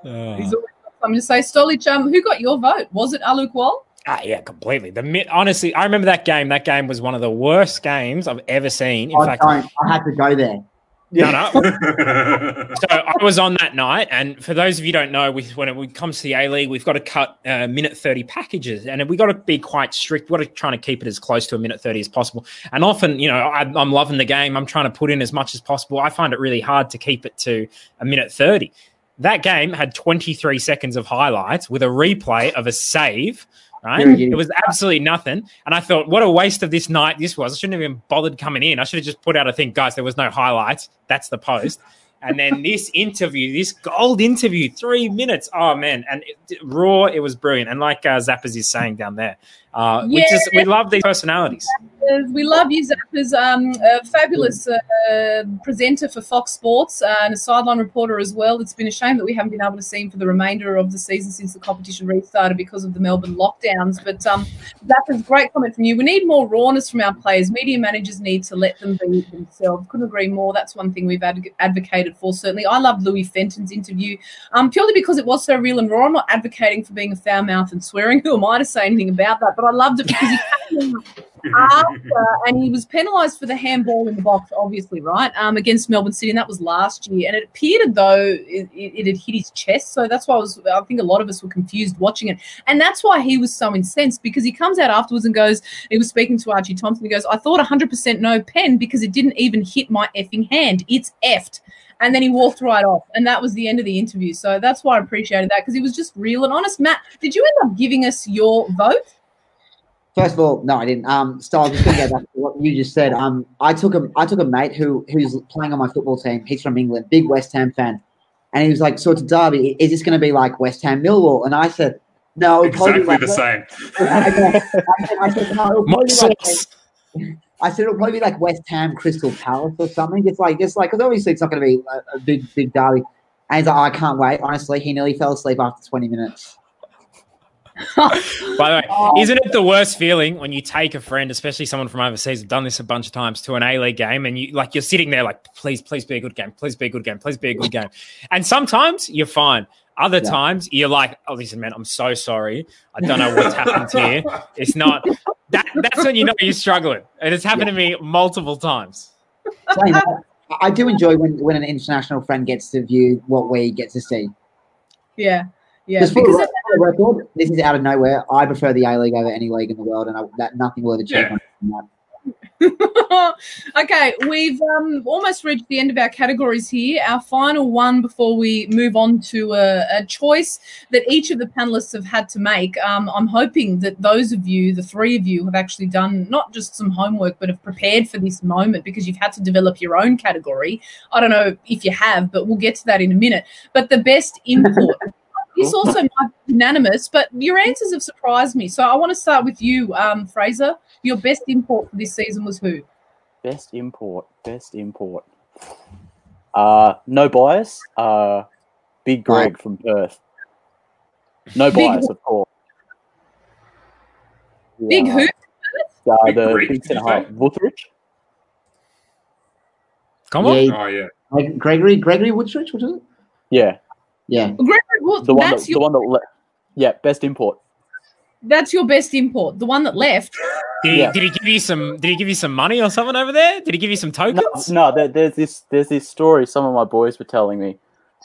Uh, He's always got something to say. Stolich, um, who got your vote? Was it Alou Kuol? Ah, yeah, completely. The honestly, I remember that game. That game was one of the worst games I've ever seen. In I fact, don't. I had to go there. No, no. so I was on that night, and for those of you don't know, we, when it comes to the A League, we've got to cut uh, minute thirty packages, and we got to be quite strict. We've got to try to keep it as close to a minute thirty as possible. And often, you know, I, I'm loving the game. I'm trying to put in as much as possible. I find it really hard to keep it to a minute thirty. That game had 23 seconds of highlights with a replay of a save right? It was absolutely nothing. And I thought, what a waste of this night this was. I shouldn't have even bothered coming in. I should have just put out a thing, guys, there was no highlights. That's the post. And then this interview, this gold interview, three minutes. Oh man! And it, raw, it was brilliant. And like uh, Zappers is saying down there, uh, yeah. we just we love these personalities. We love you, Zappers. Um, a fabulous uh, presenter for Fox Sports uh, and a sideline reporter as well. It's been a shame that we haven't been able to see him for the remainder of the season since the competition restarted because of the Melbourne lockdowns. But um, Zappers, great comment from you. We need more rawness from our players. Media managers need to let them be themselves. Couldn't agree more. That's one thing we've ad- advocated for. Certainly, I loved Louis Fenton's interview um, purely because it was so real and raw. I'm not advocating for being a foul mouth and swearing. Who am I to say anything about that? But I loved it because he after, and he was penalised for the handball in the box, obviously, right, um, against Melbourne City, and that was last year. And it appeared though it, it, it, had hit his chest, so that's why I was. I think a lot of us were confused watching it, and that's why he was so incensed because he comes out afterwards and goes, he was speaking to Archie Thompson. He goes, "I thought 100% no pen because it didn't even hit my effing hand. It's effed." And then he walked right off, and that was the end of the interview. So that's why I appreciated that because he was just real and honest. Matt, did you end up giving us your vote? First of all, no, I didn't. Um, Styles, just going to go back to what you just said. Um, I took a I took a mate who who's playing on my football team. He's from England, big West Ham fan, and he was like, "So it's a derby. Is this going to be like West Ham Millwall?" And I said, "No, exactly like the same." I, said, I said, "No, it'll probably like, I said it'll probably be like West Ham Crystal Palace or something. Just like just like because obviously it's not going to be a, a, big big derby." And he's like, oh, "I can't wait." Honestly, he nearly fell asleep after twenty minutes. By the way, oh. isn't it the worst feeling when you take a friend, especially someone from overseas, I've done this a bunch of times, to an A League game, and you like you're sitting there like, please, please be a good game, please be a good game, please be a good game, and sometimes you're fine. Other yeah. times you're like, oh, listen, man, I'm so sorry. I don't know what's happened here. It's not that. That's when you know you're struggling, and it's happened yeah. to me multiple times. I do enjoy when when an international friend gets to view what we get to see. Yeah. Yeah, because the record, this is out of nowhere. I prefer the A League over any league in the world, and I, that nothing will ever change. Yeah. on okay, we've um, almost reached the end of our categories here. Our final one before we move on to a, a choice that each of the panelists have had to make. Um, I'm hoping that those of you, the three of you, have actually done not just some homework, but have prepared for this moment because you've had to develop your own category. I don't know if you have, but we'll get to that in a minute. But the best import. This also might be unanimous, but your answers have surprised me. So I want to start with you, um, Fraser. Your best import for this season was who? Best import. Best import. Uh, no bias. Uh, Big Greg from Perth. No Big- bias, of course. Big Yeah, who? Uh, Big the Greg, big did you centre half, say? Come on. Yeah, Oh yeah. Gregory, Gregory Wüthrich, what is it? Yeah, Yeah. Gregory Wood. the one That's that, your the one that. Le- yeah, best import. that's your best import. The one that left. Did he, Yeah. did he give you some? Did he give you some money or something over there? Did he give you some No, tokens? no there, there's this there's this story some of my boys were telling me,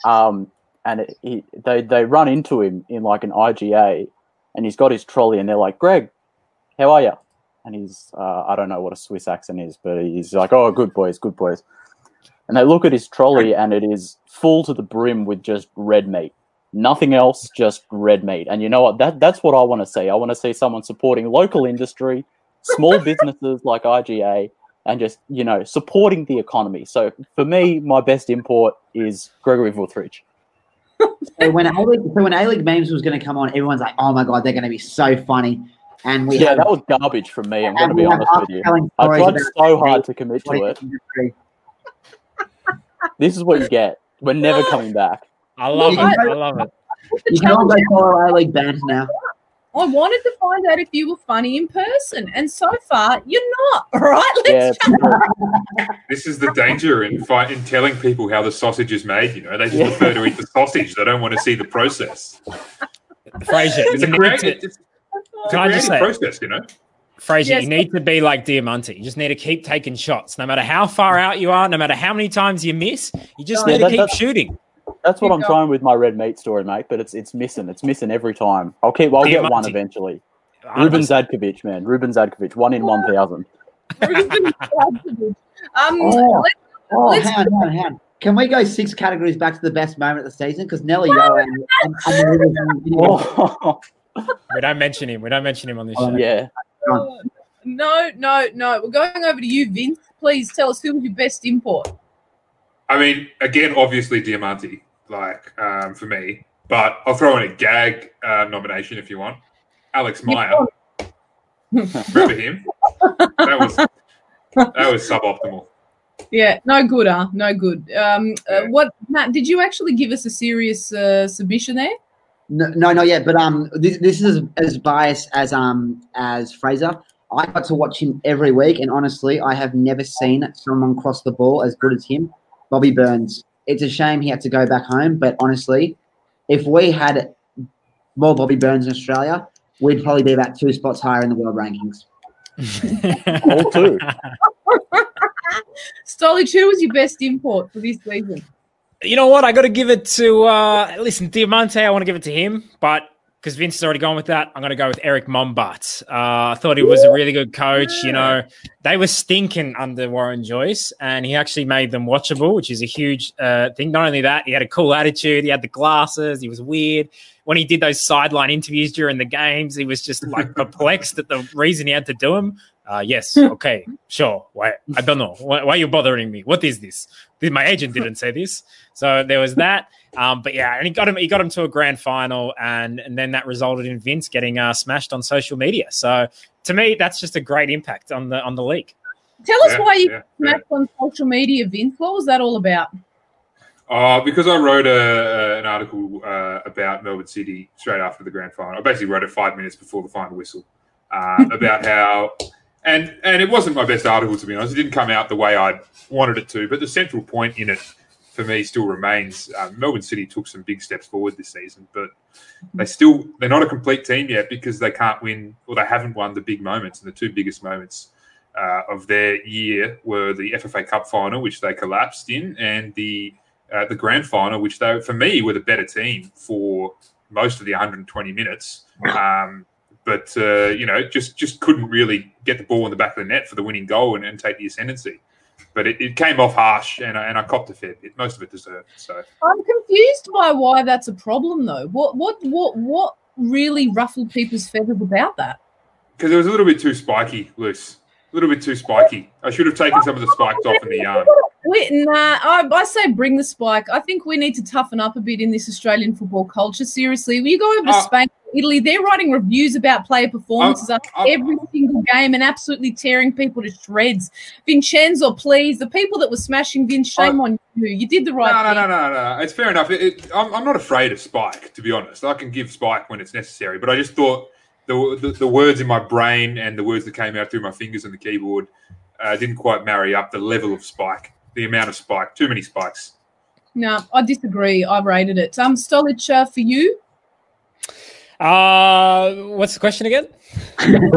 um, and it, he, they they run into him in like an IGA, and he's got his trolley, and they're like, "Greg, how are you?" And he's uh, I don't know what a Swiss accent is, but he's like, "Oh, good boys, good boys." And they look at his trolley, and it is full to the brim with just red meat. Nothing else, just red meat. And you know what? That that's what I want to see. I want to see someone supporting local industry, small businesses like IGA, and just you know supporting the economy. So for me, my best import is Gregory Wüthrich. So when A League, so when A League memes was going to come on, everyone's like, "Oh my god, they're going to be so funny." And we Yeah, have, that was garbage from me. I'm going to be honest with you. I tried so hard to commit to it. industry. This is what you get. We're never coming back. I love it. I love it. You can all go follow A League bands now. I wanted to find out if you were funny in person, and so far you're not. All right, let's Yeah, This is the danger in fight in telling people how the sausage is made. You know, they just Yeah. prefer to eat the sausage. They don't want to see the process. Fraser, It's a need creative, to, it's, it's a Can I just creative process. You know. Fraser, Yes. you need to be like Diamanti. You just need to keep taking shots, no matter how far out you are, no matter how many times you miss. You just Yeah, need that- to keep shooting. that's what Keep I'm going. trying with my red meat story, mate. But it's it's missing. It's missing every time. I'll keep. I'll get one eventually. Ruben Zadkovic, man. Ruben Zadkovic, one in one thousand. um, Oh. let's Oh, Let's- hang on, hang on, hang on. Can we go six categories back to the best moment of the season? Because Nelly Yo and, and, and Oh, We don't mention him. We don't mention him on this Oh, show. yeah. No, no, no. We're going over to you, Vince. Please tell us who was your best import. I mean, again, obviously Diamanti, like um, for me, but I'll throw in a gag uh, nomination if you want. Alex Meier. Remember him? That was that was suboptimal. Yeah, no good, huh? No good. Um, uh, what, Matt? Did you actually give us a serious uh, submission there? No, no, not yet. But um, this, this is as biased as um as Fraser. I got to watch him every week, and honestly, I have never seen someone cross the ball as good as him. Bobby Burns. It's a shame he had to go back home, but honestly, if we had more Bobby Burns in Australia, we'd probably be about two spots higher in the world rankings. All two. Stolich, who was your best import for this season? You know what? I got to give it to. Uh, listen, Diamanti. I want to give it to him, but because Vince has already gone with that, I'm going to go with Erick Mombaerts. Uh, I thought he was a really good coach. You know, they were stinking under Warren Joyce, and he actually made them watchable, which is a huge uh, thing. Not only that, he had a cool attitude. He had the glasses. He was weird. When he did those sideline interviews during the games, he was just like perplexed at the reason he had to do them. Uh, yes, okay, sure. Why? I don't know. Why, why are you bothering me? What is this? My agent didn't say this. So there was that. Um, but yeah, and he got him. He got him to a grand final, and and then that resulted in Vince getting uh, smashed on social media. So to me, that's just a great impact on the on the league. Tell us Yeah, why you yeah, smashed on social media, Vince. What was that all about? Uh, because I wrote a, a- an article uh, about Melbourne City straight after the grand final. I basically wrote it five minutes before the final whistle uh, about how, and and it wasn't my best article to be honest. It didn't come out the way I wanted it to, but the central point in it for me still remains. Um, Melbourne City took some big steps forward this season, but they still they're not a complete team yet because they can't win or they haven't won the big moments. And the two biggest moments uh, of their year were the FFA Cup final, which they collapsed in, and the uh, the grand final, which they, for me, were the better team for most of the 120 minutes. Um, but uh, you know, just just couldn't really get the ball in the back of the net for the winning goal and, and take the ascendancy. But it, it, came off harsh, and I, and I copped a fair bit. Most of it deserved. So I'm confused by why that's a problem, though. What what what what really ruffled people's feathers about that? Because it was a little bit too spiky, loose. A little bit too spiky. I should have taken some of the spikes off in the yarn. We, nah, I, I, say bring the spike. I think we need to toughen up a bit in this Australian football culture. Seriously, you go over to uh, Spain, Italy, they're writing reviews about player performances uh, uh, every single game and absolutely tearing people to shreds. Vincenzo, please, the people that were smashing Vince, shame on you. You did the right no, thing. No, no, no, no. It's fair enough. It, it, I'm, I'm not afraid of spike, to be honest. I can give spike when it's necessary, but I just thought the, the, the words in my brain and the words that came out through my fingers on the keyboard uh, didn't quite marry up the level of spike, the amount of spike, too many spikes. No, I disagree. I rated it. Um, Stolich, uh, for you? Uh, what's the question again?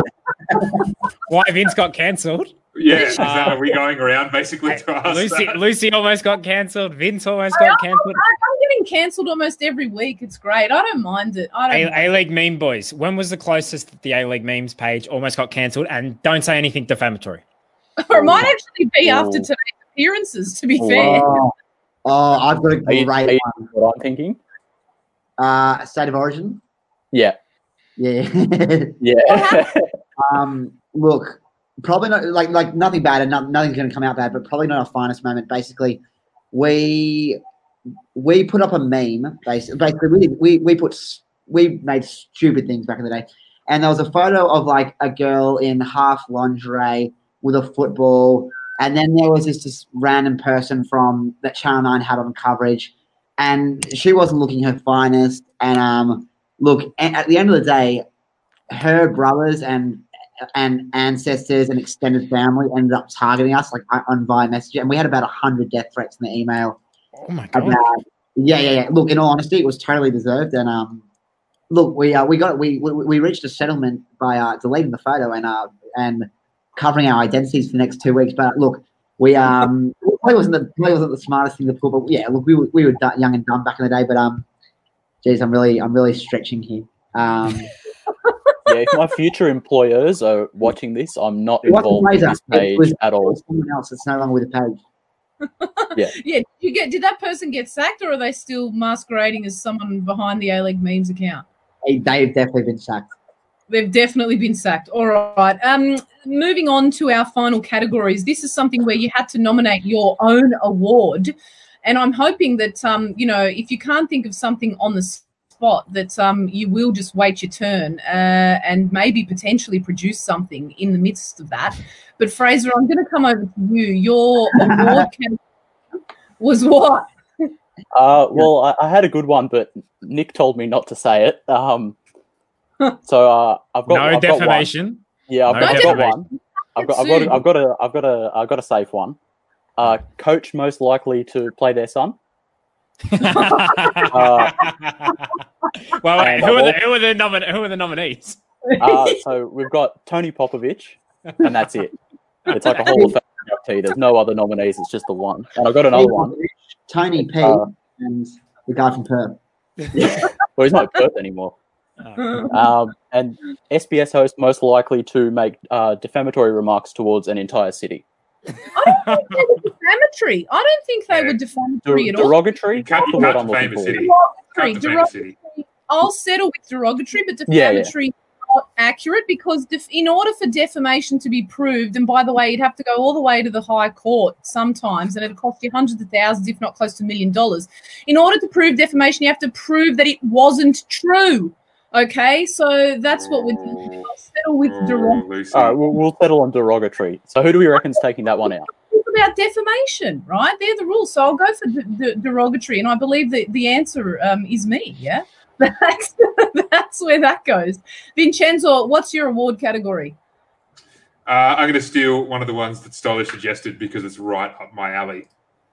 Why Vince got cancelled? Yeah, uh, are we going around basically to ask Lucy, that? Lucy almost got cancelled. Vince almost got cancelled. I'm getting cancelled almost every week. It's great. I don't mind it. I don't. A League meme boys. When was the closest that the A League memes page almost got cancelled? And don't say anything defamatory. or it might actually be after today's appearances. To be fair. Oh, oh I've got a great you, one. What I'm thinking. Uh, state of origin. Yeah. Yeah. yeah. um, look, probably not like like nothing bad and no, nothing's going to come out bad, but probably not our finest moment. Basically, we we put up a meme. Basically, basically we we we put we made stupid things back in the day, and there was a photo of like a girl in half lingerie with a football, and then there was this just random person from that Channel Nine had on coverage, and she wasn't looking her finest, and um look, at the end of the day, her brothers and and ancestors and extended family ended up targeting us like on via messenger, and we had about hundred death threats in the email. Oh my god! About, yeah, yeah, yeah. Look, in all honesty, it was totally deserved, and um, look, we uh, we got we, we we reached a settlement by uh, deleting the photo and uh and covering our identities for the next two weeks. But look, we um probably wasn't the probably wasn't the smartest thing to pull, but yeah, look, we were, we were young and dumb back in the day, but um geez, I'm really, I'm really stretching here. Um, yeah, if my future employers are watching this, I'm not involved in this page was, at all. Someone else, it's no longer with the page. yeah, yeah. Did you get? Did that person get sacked, or are they still masquerading as someone behind the A League memes account? They've definitely been sacked. They've definitely been sacked. All right. Um, moving on to our final categories. This is something where you had to nominate your own award. And I'm hoping that, um, you know, if you can't think of something on the spot, that um, you will just wait your turn uh, and maybe potentially produce something in the midst of that. But Fraser, I'm going to come over to you. Your award was what? Uh, well, I, I, had a good one, but Nick told me not to say it. Um, so uh, I've got no I've defamation. Got yeah, I've, no got, I've got one. I've got, I've got, a, I've got a, I've got a, I've got a safe one uh, coach most likely to play their son. uh, well, wait, who, are the, who, are the nomin- who are the nominees? Uh, so we've got Tony Popovic, and that's it. It's like a Hall of Fame There's no other nominees. It's just the one. And I've got another one. Tony P uh, and the guy from Perth. Yeah. well, he's not Perth anymore. Oh. Um, and SBS host most likely to make uh, defamatory remarks towards an entire city. I don't think they were defamatory. I don't think they yeah. were defamatory Der- at all. Derogatory? Can't, you can't defame a city. Derogatory. derogatory. I'll settle with derogatory, but defamatory yeah, yeah. not accurate because def- in order for defamation to be proved, and by the way, you'd have to go all the way to the high court sometimes, and it'd cost you hundreds of thousands, if not close to a million dollars. In order to prove defamation, you have to prove that it wasn't true. Okay, so that's what we're doing. I'll settle with oh, derogatory. All right, we'll, we'll settle on derogatory. So who do we reckon's taking that one out? about defamation, right? They're the rules. So I'll go for the, the derogatory, and I believe that the answer um, is me. Yeah, that's that's where that goes. Vincenzo, what's your award category? Uh, I'm going to steal one of the ones that Stoller suggested because it's right up my alley.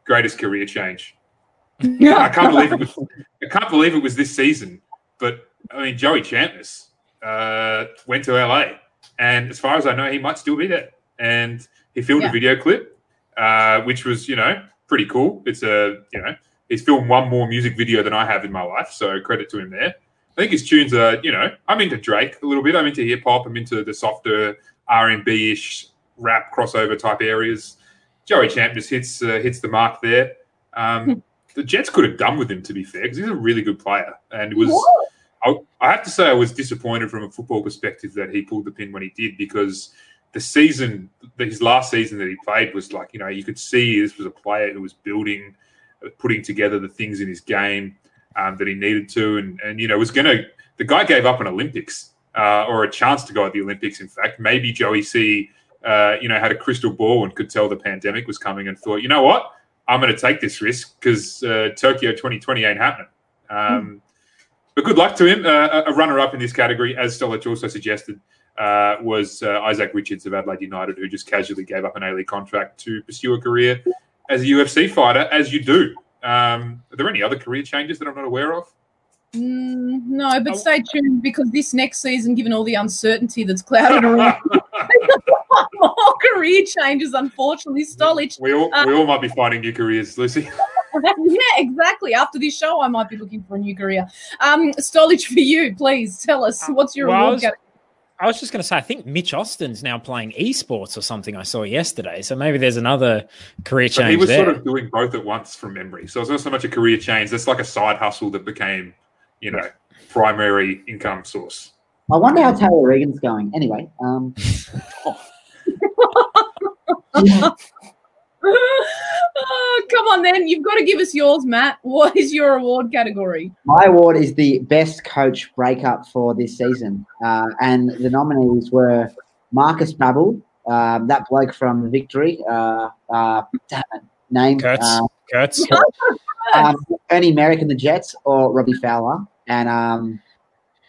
Greatest career change. I can't believe it was. I can't believe it was this season. But I mean, Joey Champness uh, went to LA, and as far as I know, he might still be there. And he filmed yeah. a video clip, uh, which was, you know, pretty cool. It's a, you know, he's filmed one more music video than I have in my life, so credit to him there. I think his tunes are, you know, I'm into Drake a little bit. I'm into hip hop. I'm into the softer R and B ish rap crossover type areas. Joey Champ just hits uh, hits the mark there. Um, the Jets could have done with him, to be fair, because he's a really good player, and it was. I, I have to say, I was disappointed from a football perspective that he pulled the pin when he did, because the season, his last season that he played was like, you know, you could see this was a player who was building, uh, putting together the things in his game um, that he needed to, and and you know was going to. The guy gave up an Olympics uh, or a chance to go at the Olympics. In fact, maybe Joey C. Uh, you know had a crystal ball and could tell the pandemic was coming and thought, you know what, I'm going to take this risk because uh, Tokyo 2020 ain't happening. Um, But good luck to him. Uh, a runner-up in this category, as Stolich also suggested, uh, was uh, Isaac Richards of Adelaide United, who just casually gave up an A-League contract to pursue a career as a UFC fighter, as you do. Um, are there any other career changes that I'm not aware of? Mm, no, but stay tuned because this next season, given all the uncertainty that's clouded around, more career changes. Unfortunately, Stolich. We all, we all might be finding new careers, Lucy. yeah, exactly. After this show, I might be looking for a new career. Um, Stolich, for you, please tell us what's your Well, I award was- I was just going to say, I think Mitch Austin's now playing esports or something. I saw yesterday, so maybe there's another career But change he was there. sort of doing both at once from memory. So it's not so much a career change. It's like a side hustle that became, you know, primary income source. I wonder how Taylor Regan's going. Anyway, um, oh, come on, then. You've got to give us yours, Matt. What is your award category? my award is the best coach breakup for this season, uh, and the nominees were Markus Babbel, um, that bloke from Victory, uh, uh, damn it, name Kurz. uh, Kurz. um, Ernie Merrick and the Jets, or Robbie Fowler. And um,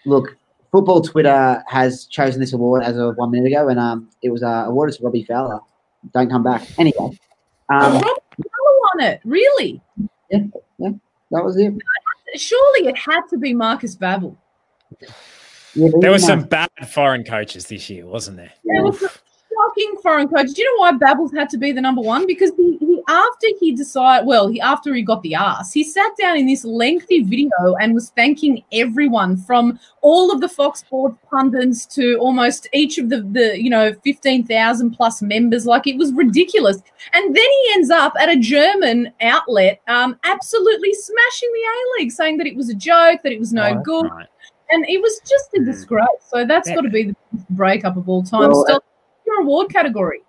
look, football Twitter has chosen this award as of one minute ago, and um, it was uh, awarded to Robbie Fowler. Don't come back. Anyway, um, Rob Fowler on it. Really? that was it. Surely it had to be Markus Babbel. Yeah, There were some bad foreign coaches this year, wasn't there? There was some shocking foreign coaches. Do you know why Babbles had to be the number one? Because he, he after he decided, well, he after he got the ass, he sat down in this lengthy video and was thanking everyone from all of the Fox Sports pundits to almost each of the the you know fifteen thousand plus members. Like it was ridiculous. And then he ends up at a German outlet, um, absolutely smashing the A League, saying that it was a joke, that it was no Right, good, right. and it was just a Mhm. disgrace. So that's Yeah. got to be the breakup of all time. Well, Still, your award category.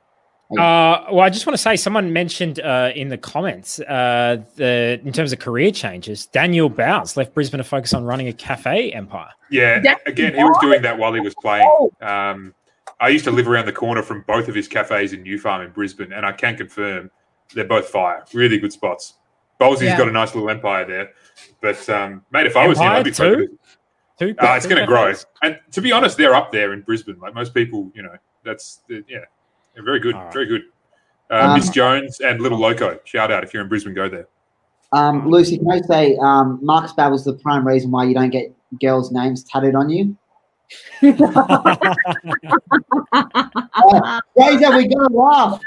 Uh, well, I just want to say someone mentioned uh, in the comments uh, the in terms of career changes, Daniel Bowles left Brisbane to focus on running a cafe empire. Yeah, That's again, he was doing that while he was playing. Oh. Um, I used to live around the corner from both of his cafes in New Farm in Brisbane, and I can confirm they're both fire. Really good spots. Bowlesy's Yeah. got a nice little empire there. But, um, mate, if I was him, I'd be too? focused. Two, Uh, it's going to grow. And to be honest, they're up there in Brisbane. Like most people, you know, that's, yeah, they're very good. All right. Very good. Uh, Um, Miss Jones and Little Loco. Shout out if you're in Brisbane, go there. Um, Lucy, can I say um, Markus Babbel's the prime reason why you don't get girls' names tattooed on you? Fraser, we gotta laugh.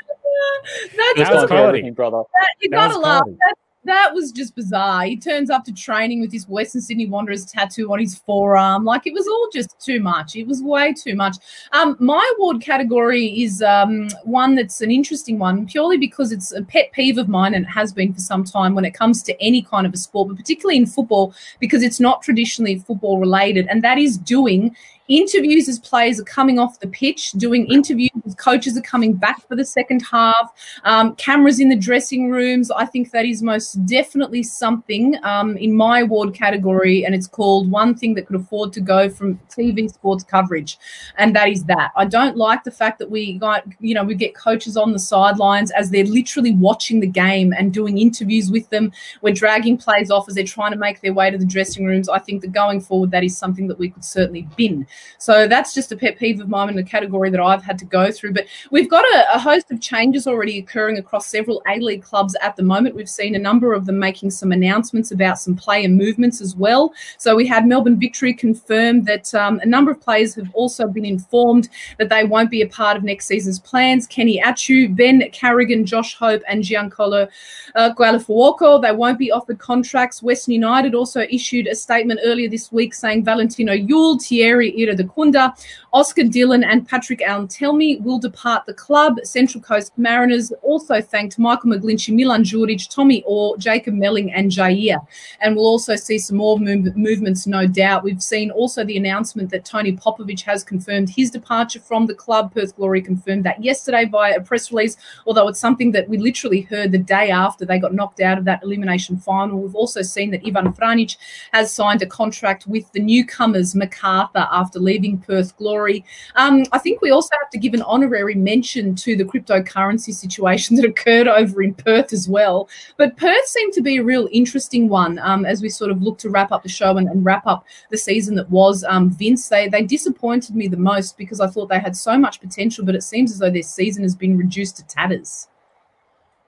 That That was was, quality. brother. that, you that gotta laugh. quality. That, that was just bizarre. He turns up to training with this Western Sydney Wanderers tattoo on his forearm. Like it was all just too much. It was way too much. Um, my award category is um, one that's an interesting one, purely because it's a pet peeve of mine and it has been for some time when it comes to any kind of a sport, but particularly in football, because it's not traditionally football related, and that is doing interviews as players are coming off the pitch, doing interviews as coaches are coming back for the second half, um, cameras in the dressing rooms. I think that is most definitely something um, in my award category, and it's called one thing that could afford to go from TV sports coverage, and that is that. I don't like the fact that we got, you know, we get coaches on the sidelines as they're literally watching the game and doing interviews with them. We're dragging plays off as they're trying to make their way to the dressing rooms. I think that going forward, that is something that we could certainly bin. So that's just a pet peeve of mine in a category that I've had to go through. But we've got a, a host of changes already occurring across several A League clubs at the moment. We've seen a number of them making some announcements about some player movements as well. So we had Melbourne Victory confirm that um, a number of players have also been informed that they won't be a part of next season's plans. Kenny Athiu, Ben Carrigan, Josh Hope, and Giancarlo uh, Gallifuoco, they won't be offered contracts. Western United also issued a statement earlier this week saying Valentino Yuel, Thierry Iradakunda, Oscar Dillon, and Patrick Allen Tell Telmi will depart the club. Central Coast Mariners also thanked Michael McGlinchey, Milan Djuric, Tommy Orr, Jacob Melling, and Jair. And we'll also see some more move- movements, no doubt. We've seen also the announcement that Tony Popovic has confirmed his departure from the club. Perth Glory confirmed that yesterday via a press release, although it's something that we literally heard the day after they got knocked out of that elimination final. We've also seen that Ivan Franjic has signed a contract with the newcomers Macarthur after leaving Perth Glory. Um, I think we also have to give an honorary mention to the cryptocurrency situation that occurred over in Perth as well. But Perth seemed to be a real interesting one um, as we sort of look to wrap up the show and, and wrap up the season that was. Um, Vince, they, they disappointed me the most because I thought they had so much potential, but it seems as though their season has been reduced to tatters.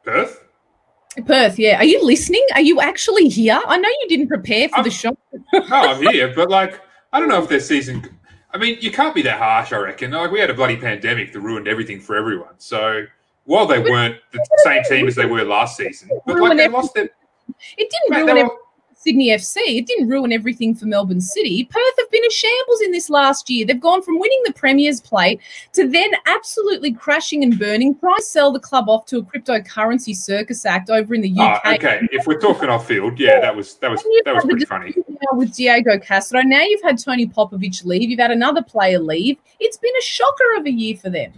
Perth? Perth, yeah. Are you listening? Are you actually here? I know you didn't prepare for I'm, the show. no, I'm here, but like, I don't know if their season. I mean, you can't be that harsh, I reckon. Like, we had a bloody pandemic that ruined everything for everyone. So, while they weren't the same team as they were last season, but like, they lost their. It didn't Mate, ruin were- Sydney FC. It didn't ruin everything for Melbourne City. Perth have been a shambles in this last year. They've gone from winning the Premier's plate to then absolutely crashing and burning, trying to sell the club off to a cryptocurrency circus act over in the Oh, UK. okay. If we're talking off field, yeah, that was that was that was pretty funny. with Diego Castro. Now you've had Tony Popovic leave. You've had another player leave. It's been a shocker of a year for them.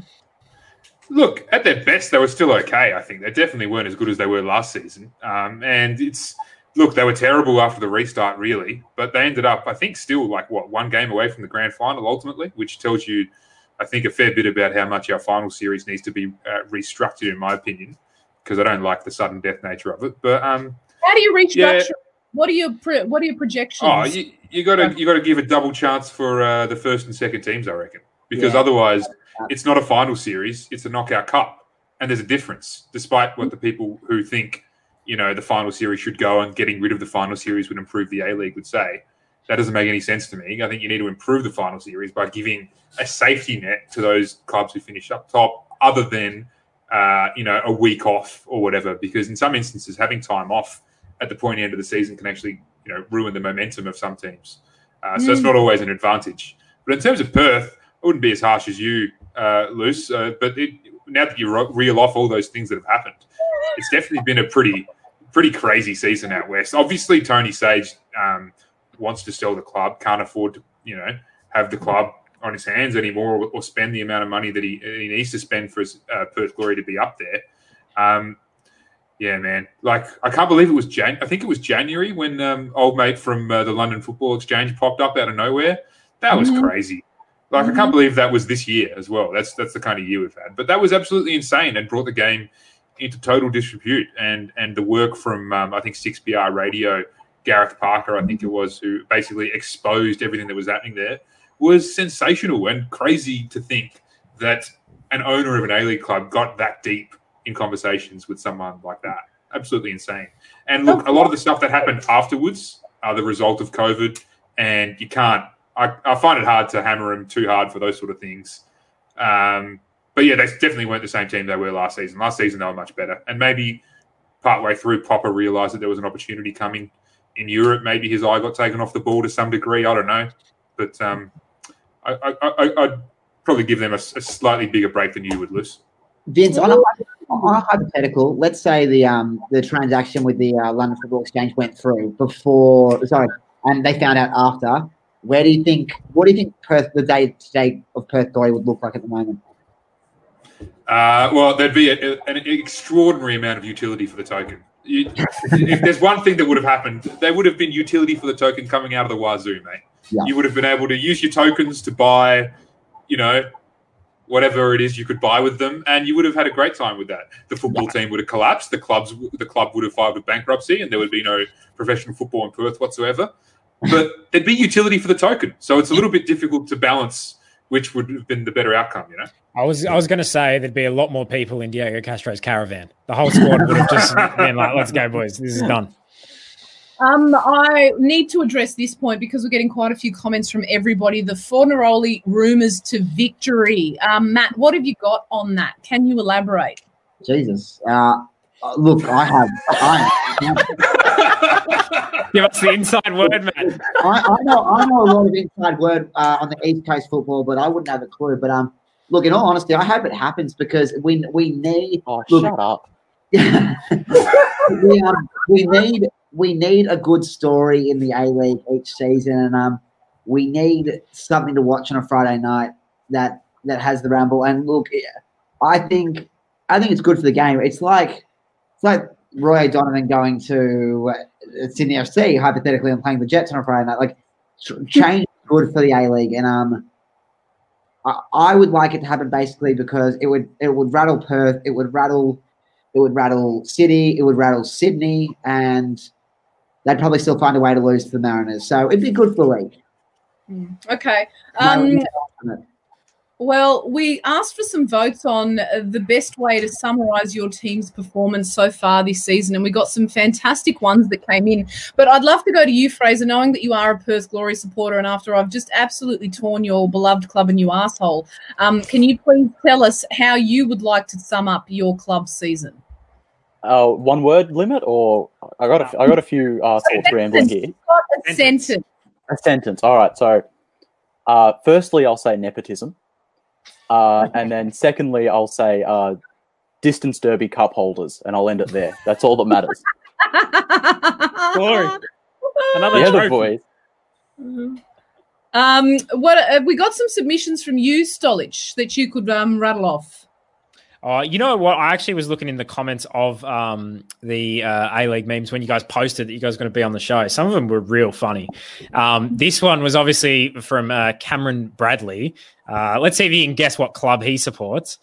Look, at their best, they were still okay. I think they definitely weren't as good as they were last season. Um, and it's look, they were terrible after the restart, really. But they ended up, I think, still like what one game away from the grand final ultimately, which tells you, I think, a fair bit about how much our final series needs to be uh, restructured, in my opinion, because I don't like the sudden death nature of it. But um, How do you restructure? Yeah. What are your pro- what are your projections? Oh, you, you got to you got to give a double chance for uh, the first and second teams, I reckon, because Yeah. otherwise it's not a final series; it's a knockout cup, and there's a difference. Despite what the people who think you know the final series should go and getting rid of the final series would improve the A League would say, that doesn't make any sense to me. I think you need to improve the final series by giving a safety net to those clubs who finish up top, other than uh, you know a week off or whatever. Because in some instances, having time off at the point end of the season can actually you know ruin the momentum of some teams. Uh, so it's Mm. not always an advantage. But in terms of Perth, I wouldn't be as harsh as you, uh, Luce. Uh, but it, now that you reel off all those things that have happened, it's definitely been a pretty pretty crazy season out west. Obviously, Tony Sage um, wants to sell the club, can't afford to you know have the club on his hands anymore, or, or spend the amount of money that he, he needs to spend for his, uh, Perth Glory to be up there. Um, yeah, man. Like I can't believe it was Jan. I think it was January when um, old mate from uh, the London Football Exchange popped up out of nowhere. That was Mhm. crazy. Like I can't believe that was this year as well. That's that's the kind of year we've had. But that was absolutely insane and brought the game into total disrepute. And and the work from um, I think Six BR Radio, Gareth Parker, I think it was, who basically exposed everything that was happening there, was sensational and crazy to think that an owner of an A League club got that deep in conversations with someone like that. Absolutely insane. And look, a lot of the stuff that happened afterwards are the result of COVID, and you can't. I, I find it hard to hammer him too hard for those sort of things. Um, but yeah, they definitely weren't the same team they were last season. Last season they were much better, and maybe partway through, Popper realised that there was an opportunity coming in Europe. Maybe his eye got taken off the ball to some degree. I don't know, but um, I, I'd probably give them a, a slightly bigger break than you would, Luce. Vince, on a, on a hypothetical, let's say the um the transaction with the uh, London Football Exchange went through before, sorry, and they found out after. Where do you think? What do you think Perth, the day to day of Perth Glory would look like at the moment? Uh, well, there'd be a, an extraordinary amount of utility for the token. You, if there's one thing that would have happened, there would have been utility for the token coming out of the wazoo, mate. Yeah. You would have been able to use your tokens to buy, you know, whatever it is you could buy with them, and you would have had a great time with that. The football team would have collapsed. The clubs, the club would have filed with bankruptcy, and there would be no professional football in Perth whatsoever. but there'd be utility for the token. So it's a little bit difficult to balance which would have been the better outcome, you know? I was I was going to say there'd be a lot more people in Diego Castro's caravan. The whole squad would have just been like, "Let's go, boys! This is done." Um, I need to address this point because we're getting quite a few comments from everybody. The Fornaroli rumours to victory. Um, Matt, what have you got on that? Can you elaborate? Jesus. Uh, look, I have. I, Give us the inside word, man. I, I know. I know a lot of inside word uh, on the East Coast football, but I wouldn't have a clue. But um, look, in all honesty, I hope it happens because we we need. Oh, look, shut up. we, um, we need we need a good story in the A League each season, and um, we need something to watch on a Friday night that that has the ramble. And look, I think I think it's good for the game. It's like it's like Roy O'Donovan going to uh, Sydney FC hypothetically and playing the Jets on a Friday night. Like change is good for the A League, and um. I- I would like it to happen basically because it would it would rattle Perth, it would rattle it would rattle City, it would rattle Sydney, and they'd probably still find a way to lose to the Mariners. So it'd be good for the league. Mm, Okay. Um, ultimate. Well, we asked for some votes on uh, the best way to summarize your team's performance so far this season, and we got some fantastic ones that came in. But I'd love to go to you, Fraser, knowing that you are a Perth Glory supporter, and after I've just absolutely torn your beloved club a new asshole, um, can you please tell us how you would like to sum up your club's season? Uh, one word limit, or I got a, I got a few uh, thoughts rambling here. Got a Sentence. sentence. A sentence. All right. So, uh, firstly, I'll say nepotism, uh, and then secondly, I'll say uh, distance derby cup holders, and I'll end it there. That's all that matters. Glory. Another the trophy. boys. Um, what uh, we got some submissions from you, Stolich, that you could um, rattle off. Uh, you know what? I actually was looking in the comments of um, the uh, A League memes when you guys posted that you guys were going to be on the show. Some of them were real funny. Um, this one was obviously from uh, Cameron Bradley. Uh, let's see if you can guess what club he supports.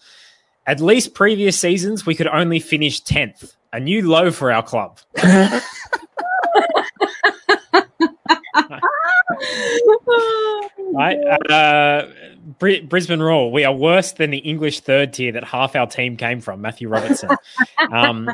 At least previous seasons, we could only finish 10th, a new low for our club. Right? Uh, Bri- Brisbane Roar, we are worse than the English third tier that half our team came from, Matthew Robertson. um,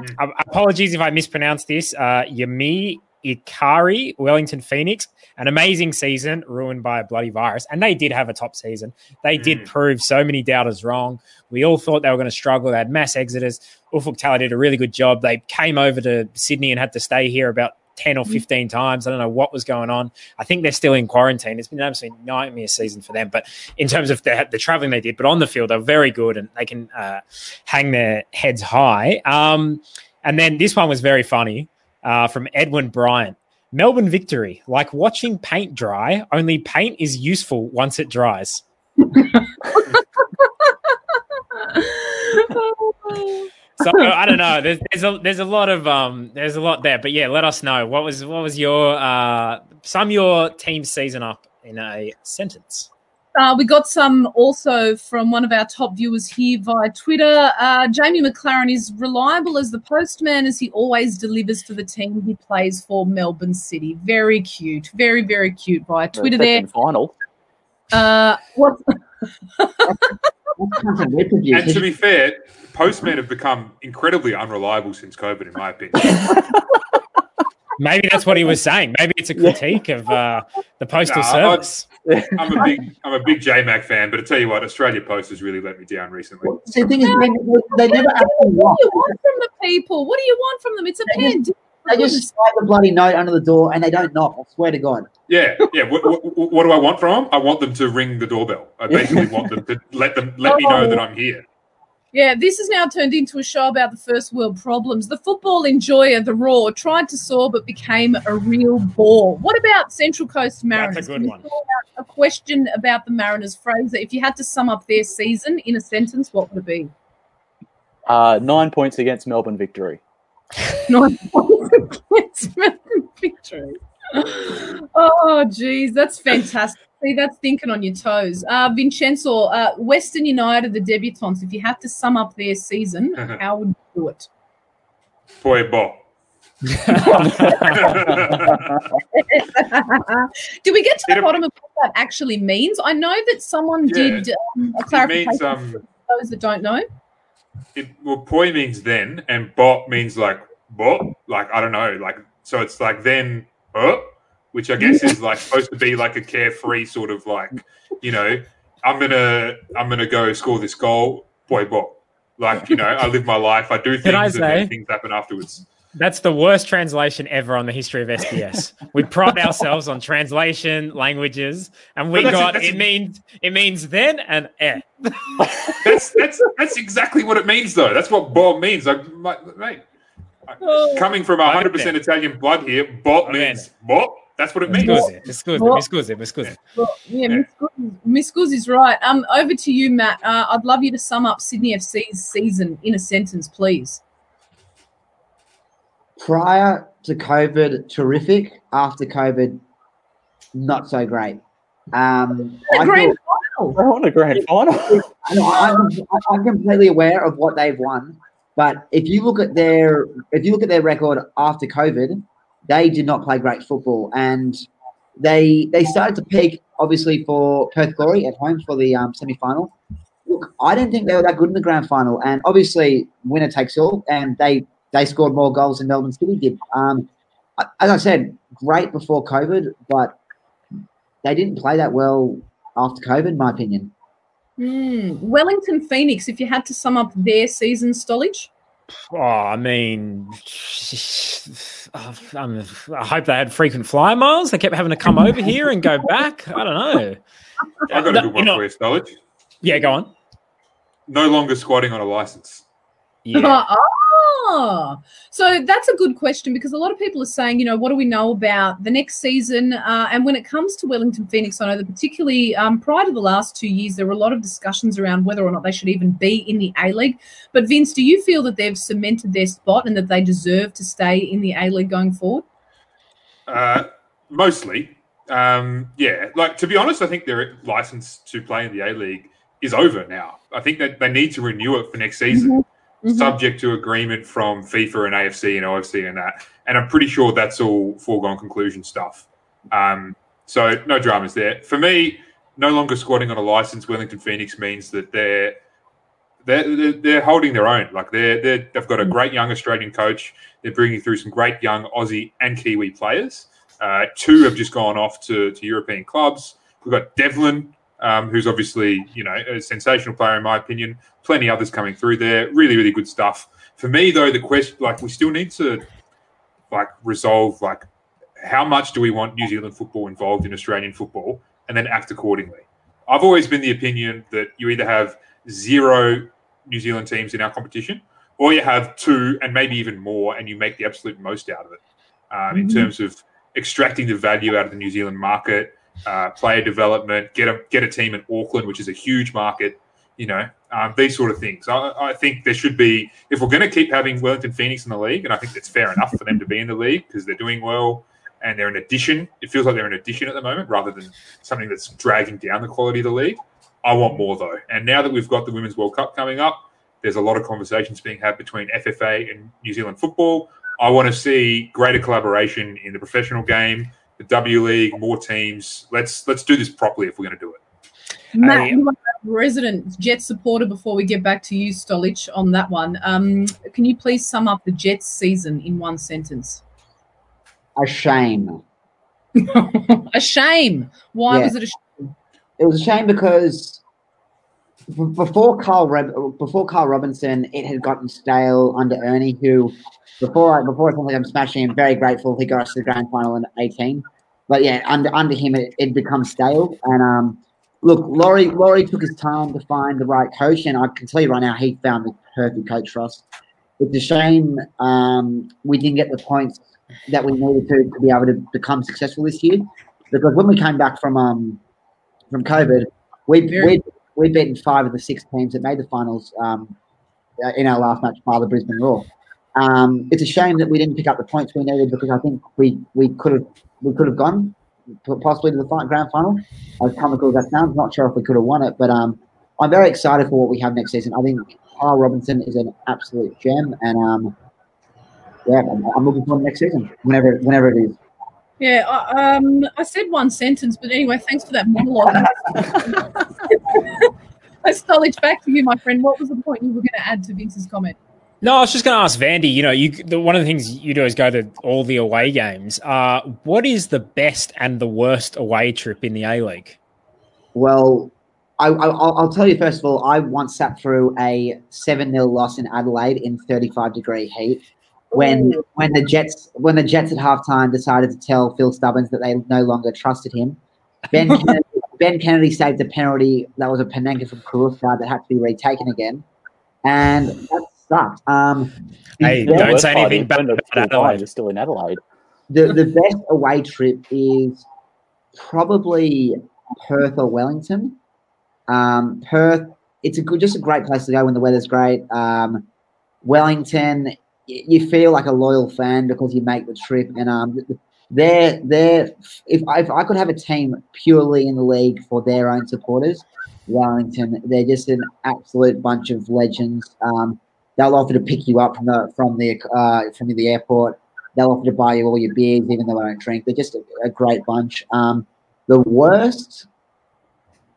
apologies if I mispronounced this. Uh, Yami Ikari, Wellington Phoenix, an amazing season ruined by a bloody virus. And they did have a top season. They did Mm. prove so many doubters wrong. We all thought they were going to struggle. They had mass exodus. Ufuk Talay did a really good job. They came over to Sydney and had to stay here about 10 or 15 times. I don't know what was going on. I think they're still in quarantine. It's been an absolute nightmare season for them. But in terms of the, the traveling they did, but on the field, they're very good and they can uh, hang their heads high. Um, and then this one was very funny uh, from Edwin Bryant. Melbourne victory, like watching paint dry, only paint is useful once it dries. So I don't know. There's, there's a there's a lot of um there's a lot there, but yeah, let us know what was what was your uh sum your team season up in a sentence. Uh, we got some also from one of our top viewers here via Twitter. Uh, Jamie Maclaren is reliable as the postman as he always delivers for the team he plays for, Melbourne City. Very cute. Very, very cute via Twitter there. Final. Uh, what, What kind of rip reviews? And to be fair, postmen have become incredibly unreliable since COVID, in my opinion. Maybe that's what he was saying. Maybe it's a critique of uh, the postal No, I- service. I'm a big, I'm a big JMac fan, but I tell you what, Australia Post has really let me down recently. See, the thing is, they, they never what do you want from the people? What do you want from them? It's a pandemic. They just slide the bloody note under the door and they don't knock. I swear to God. Yeah, yeah. What, what, what do I want from them? I want them to ring the doorbell. I basically want them to let them let me know that I'm here. Yeah, this has now turned into a show about the first world problems. The football enjoyer, the Roar, tried to soar but became a real bore. What about Central Coast Mariners? That's a good Can one. out A question about the Mariners, Fraser. If you had to sum up their season in a sentence, what would it be? Uh, nine points against Melbourne victory. Nine points victory. Oh, geez, that's fantastic. See, that's thinking on your toes. Uh, Vincenzo, uh, Western United, the debutants, if you had to sum up their season, how would you do it? Bob. Did we get to the bottom of what that actually means? I know that someone Yeah. did um, a it clarification means for um, those that don't know. it, well, poi means then, and bot means like bot, like I don't know, like so it's like then, uh, which I guess is like supposed to be like a carefree sort of like, you know, I'm gonna I'm gonna go score this goal, boy bot. Like you know, I live my life, I do things, Can I and say- things happen afterwards. That's the worst translation ever on the history of SBS. we pride ourselves on translation languages, and we that's- got that's- it means it means then and eh. That's that's that's exactly what it means, though. That's what bot means. Like, mate. Coming from 100 percent Italian blood here, bot Va means bot. That's what it means. scusi, mi scusi, mi scusi, mi scusi. Well, yeah, Miss Guz- Miss is right. Um, over to you, Matt. Uh, I'd love you to sum up Sydney FC's season in a sentence, please. Prior to COVID, terrific. After COVID, not so great. Um, The I grand thought- final. They won a grand final. No, I'm, I'm completely aware of what they've won, but if you look at their if you look at their record after COVID, they did not play great football, and they they started to peak obviously for Perth Glory at home for the um, semi final. Look, I didn't think they were that good in the grand final, and obviously winner takes all, and they they scored more goals than Melbourne City did. Um, as I said, great before COVID, but they didn't play that well after COVID, in my opinion. Hmm. Wellington Phoenix, if you had to sum up their season, Stolich. Oh, I mean, I'm- I hope they had frequent flyer miles. They kept having to come over here and go back. I don't know. I got a good one you know- for you, Stolich. Yeah, go on. No longer squatting on a license. Yeah. Oh, so that's a good question because a lot of people are saying, you know, what do we know about the next season? Uh, and when it comes to Wellington Phoenix, I know that particularly um, prior to the last two years, there were a lot of discussions around whether or not they should even be in the A League. But Vince, do you feel that they've cemented their spot and that they deserve to stay in the A League going forward? Uh, mostly, um, yeah. Like to be honest, I think their license to play in the A League is over now. I think that they need to renew it for next season, Mhm. subject to agreement from FIFA and AFC and OFC and that. And I'm pretty sure that's all foregone conclusion stuff. Um, so no dramas there. For me, no longer squatting on a license. Wellington Phoenix means that they're they're, they're, they're holding their own. Like they're, they're they've got a great young Australian coach. They're bringing through some great young Aussie and Kiwi players. Uh, two have just gone off to, to European clubs. We've got Devlin, um, who's obviously you know a sensational player in my opinion. Plenty others coming through there. Really, really good stuff. For me though, the question like we still need to like resolve like how much do we want New Zealand football involved in Australian football, and then act accordingly. I've always been the opinion that you either have zero New Zealand teams in our competition, or you have two and maybe even more, and you make the absolute most out of it um, in Mhm. terms of extracting the value out of the New Zealand market, uh, player development, get a get a team in Auckland, which is a huge market. You know, um, these sort of things. I, I think there should be, if we're going to keep having Wellington Phoenix in the league, and I think it's fair enough for them to be in the league because they're doing well and they're an addition. It feels like they're an addition at the moment rather than something that's dragging down the quality of the league. I want more though. And now that we've got the Women's World Cup coming up, there's a lot of conversations being had between FFA and New Zealand football. I want to see greater collaboration in the professional game, the W League, more teams. Let's let's do this properly if we're going to do it. Matt, I- you are a resident Jets supporter before we get back to you, Stolich, on that one. Um, can you please sum up the Jets season in one sentence? A shame. a shame. Why Yeah. was it a shame? It was a shame because b- before Carl before Carl Robinson, it had gotten stale under Ernie, who before before I think I'm smashing him, very grateful he got us to the grand final in 18. But yeah, under under him, it it become stale. And um, look, Lawrie Lawrie took his time to find the right coach, and I can tell you right now, he found the perfect coach for us. It's a shame um, we didn't get the points that we needed to to be able to become successful this year. Because when we came back from um, from COVID, we we we beaten five of the six teams that made the finals um, uh, in our last match by the Brisbane Roar. Um, it's a shame that we didn't pick up the points we needed because I think we we could have we could have gone possibly to the fi- grand final. As comical as that sounds, not sure if we could have won it, but um, I'm very excited for what we have next season. I think Carl Robinson is an absolute gem, and um, yeah, I'm, I'm looking forward to next season, whenever whenever it is. Yeah, I, um, I said one sentence, but anyway, thanks for that monologue. I Stolich, back to you, my friend. What was the point you were going to add to Vince's comment? No, I was just going to ask Vandy. You know, you the, one of the things you do is go to all the away games. Uh, what is the best and the worst away trip in the A League? Well, I, will tell you first of all. I once sat through a seven 0 loss in Adelaide in thirty five degree heat when when the Jets when the Jets at halftime decided to tell Phil Stubbins that they no longer trusted him. Ben Kennedy, Ben Kennedy saved a penalty that was a Panenka from Carrusca that had to be retaken again, and that sucked. Um, hey, don't say anything bad about Adelaide. Is still in Adelaide. The the best away trip is probably Perth or Wellington. Um, Perth, it's a good, just a great place to go when the weather's great. Um, Wellington, you feel like a loyal fan because you make the trip. And um, they're they're if I, if I could have a team purely in the league for their own supporters, Wellington, they're just an absolute bunch of legends. Um, they'll offer to pick you up from the from the uh, from the airport. They'll offer to buy you all your beers, even though I don't drink. They're just a, a great bunch. Um, the worst,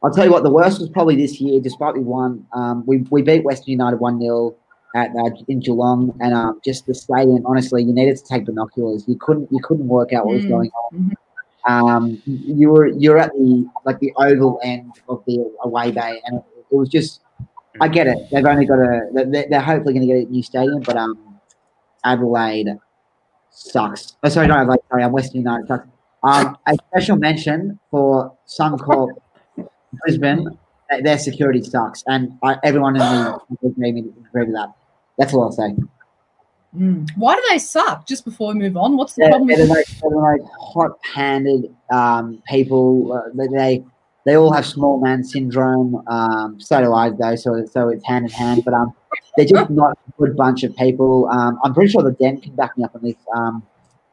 I'll tell you what, the worst was probably this year. Despite we won, um, we we beat Western United one 0 at uh, in Geelong, and um, just the stadium. Honestly, you needed to take binoculars. You couldn't you couldn't work out what was mm. going on. Mm-hmm. Um, you were you're at the like the oval end of the away bay, and it, it was just. I get it. They've only got a. They're, they're hopefully going to get a new stadium, but um, Adelaide sucks. Oh, sorry, no, Adelaide. Sorry, I'm Western United sucks. Um, a special mention for Suncorp Brisbane. Their security sucks, and I, everyone in the agree with that. That's all I'll say. Mm. Why do they suck? Just before we move on, what's the problem? They're, like, they're like hot-handed um, people. Uh, they they all have small man syndrome. Um, so do I, though. So so it's hand in hand. But um, they're just not a good bunch of people. Um, I'm pretty sure the Den can back me up on this. Um,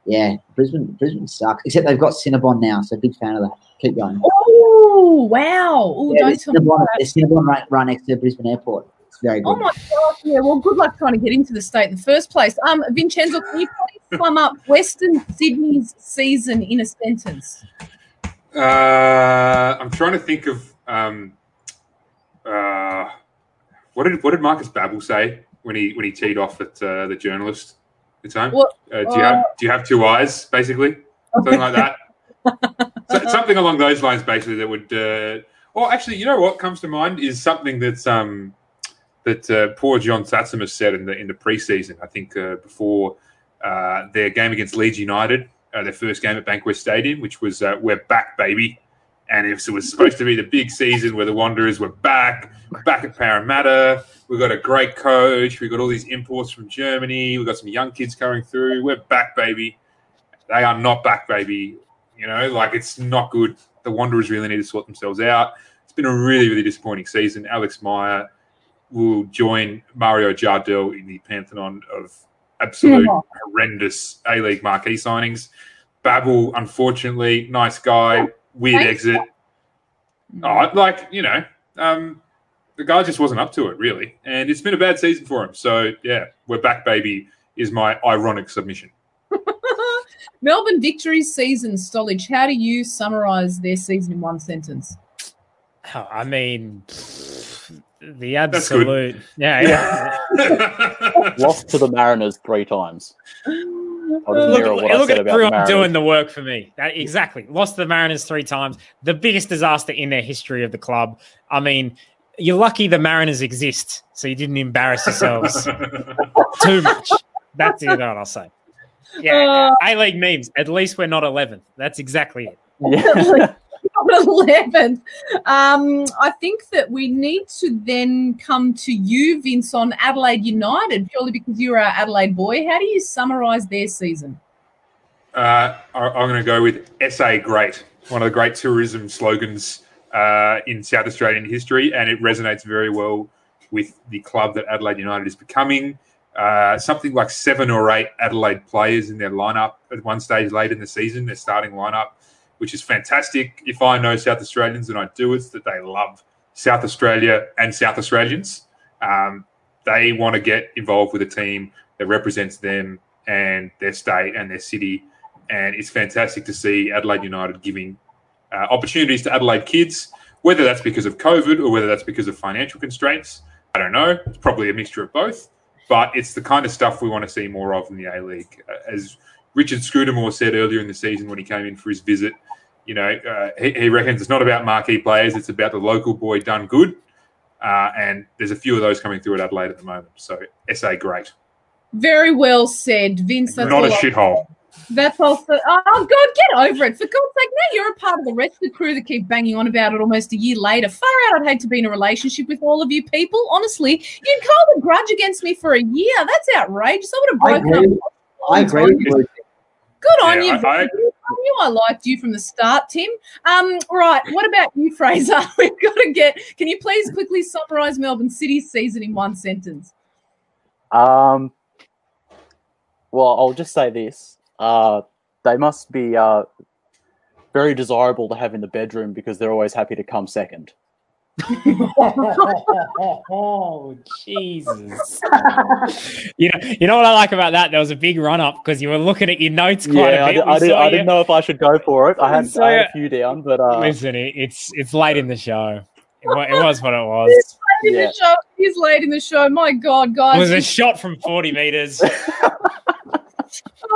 yeah, Brisbane Brisbane sucks. Except they've got Cinnabon now, so big fan of that. Keep going. Oh wow! Ooh, yeah, don't Cinnabon, Cinnabon right, right next to Brisbane Airport very good. Oh my God. Yeah. Well, good luck trying to get into the state in the first place. Um, Vincenzo, can you please sum up Western Sydney's season in a sentence? Uh, I'm trying to think of um, uh, what did what did Markus Babbel say when he when he teed off at uh, the journalist at the time? What, uh, do you have do you have two eyes, basically, something like that? so, something along those lines, basically, that would. Uh, or actually, you know what comes to mind is something that's um, that uh, poor John Tsatsimas said in the in the preseason. I think uh, before uh, their game against Leeds United, uh, their first game at Bankwest Stadium, which was uh, "We're back, baby," and it was supposed to be the big season where the Wanderers were back, back at Parramatta. We've got a great coach. We've got all these imports from Germany. We've got some young kids coming through. We're back, baby. They are not back, baby. You know, like it's not good. The Wanderers really need to sort themselves out. It's been a really, really disappointing season. Alex Meier will join Mario Jardel in the pantheon of absolute yeah. horrendous A League marquee signings. Babbel, unfortunately, nice guy, weird Thanks. exit. Oh, like you know, um, the guy just wasn't up to it really, and it's been a bad season for him. So yeah, we're back, baby. Is my ironic submission. Melbourne Victory's season, Stolich. How do you summarise their season in one sentence? Oh, I mean, the absolute, yeah, yeah. Lost to the Mariners three times. look, look at everyone doing the work for me. That, exactly. Lost to the Mariners three times. The biggest disaster in their history of the club. I mean, you're lucky the Mariners exist, so you didn't embarrass yourselves too much. That's what I'll say. Yeah, uh, A League memes. At least we're not 11th. That's exactly it. Yeah. 11th. Um, I think that we need to then come to you, Vince, on Adelaide United, purely because you're our Adelaide boy. How do you summarise their season? Uh, I'm going to go with SA Great, one of the great tourism slogans uh, in South Australian history, and it resonates very well with the club that Adelaide United is becoming. Uh, something like seven or eight Adelaide players in their lineup at one stage late in the season, their starting lineup which is fantastic. If I know South Australians and I do, it's that they love South Australia and South Australians. Um, they want to get involved with a team that represents them and their state and their city. And it's fantastic to see Adelaide United giving uh, opportunities to Adelaide kids, whether that's because of COVID or whether that's because of financial constraints. I don't know. It's probably a mixture of both, but it's the kind of stuff we want to see more of in the A League. Uh, as Richard Scudamore said earlier in the season when he came in for his visit, you know, uh, he, he, reckons it's not about marquee players; it's about the local boy done good. Uh, and there's a few of those coming through at Adelaide at the moment. So SA, great. Very well said, Vince. That's not a shithole. That's also. Oh God, get over it! For God's sake, now you're a part of the rest of the crew that keep banging on about it almost a year later. Far out! I'd hate to be in a relationship with all of you people. Honestly, you'd hold a grudge against me for a year. That's outrageous. I would have broken up. I agree. Good on yeah, you. I, I, knew I liked you from the start, Tim. Um, right. What about you, Fraser? We've got to get. Can you please quickly summarise Melbourne City's season in one sentence? Um. Well, I'll just say this. Uh, they must be uh, very desirable to have in the bedroom because they're always happy to come second oh Jesus! you know, you know what I like about that? There was a big run up because you were looking at your notes quite yeah, a bit. I, I, did, I didn't know if I should go for it. I had, I had a few down, but uh... listen, it's it's late in the show. It, it was what it was. It's late in yeah. the show. He's late in the show. My God, guys! It was a shot from forty meters.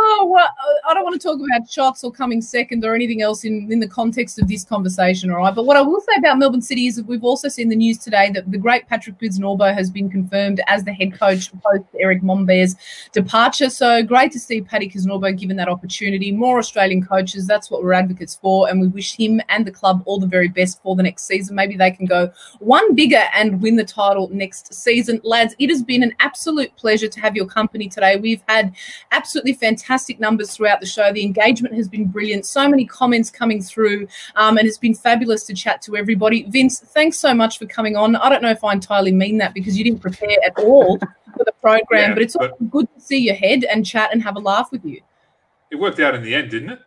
oh, well, I don't want to talk about shots or coming second or anything else in, in the context of this conversation, all right? But what I will say about Melbourne City is that we've also seen the news today that the great Patrick Kisnorbo has been confirmed as the head coach post Erick Mombaerts' departure. So great to see Paddy Kisnorbo given that opportunity. More Australian coaches, that's what we're advocates for. And we wish him and the club all the very best for the next season. Maybe they can go one bigger and win the title next season. Lads, it has been an absolute pleasure to have your company today. We've had absolutely fantastic numbers throughout the show. The engagement has been brilliant. So many comments coming through, um, and it's been fabulous to chat to everybody. Vince, thanks so much for coming on. I don't know if I entirely mean that because you didn't prepare at all for the program, yeah, but it's but good to see your head and chat and have a laugh with you. It worked out in the end, didn't it?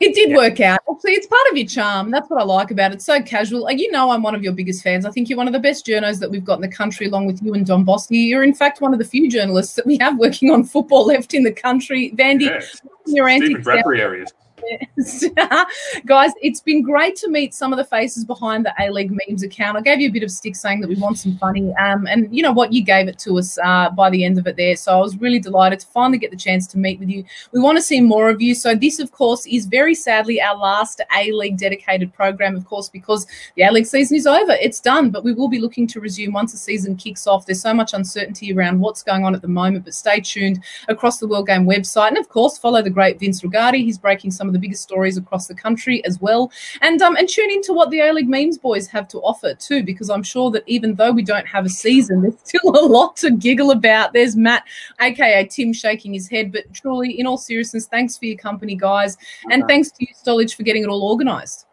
It did yeah. work out. See, it's part of your charm. That's what I like about it. It's so casual. Like, you know, I'm one of your biggest fans. I think you're one of the best journos that we've got in the country, along with you and Don Bosky. You're, in fact, one of the few journalists that we have working on football left in the country. Vandy, yes. your antics. Bradbury areas. Guys, it's been great to meet some of the faces behind the A League memes account. I gave you a bit of stick saying that we want some funny. Um, and you know what? You gave it to us uh, by the end of it there. So I was really delighted to finally get the chance to meet with you. We want to see more of you. So this, of course, is very sadly our last A League dedicated program, of course, because the A League season is over. It's done, but we will be looking to resume once the season kicks off. There's so much uncertainty around what's going on at the moment, but stay tuned across the World Game website. And of course, follow the great Vince Rugari. He's breaking some of the biggest stories across the country as well. And um, and tune into what the A League Memes boys have to offer too, because I'm sure that even though we don't have a season, there's still a lot to giggle about. There's Matt, aka Tim, shaking his head. But truly, in all seriousness, thanks for your company, guys, and thanks to you, Stolich, for getting it all organised.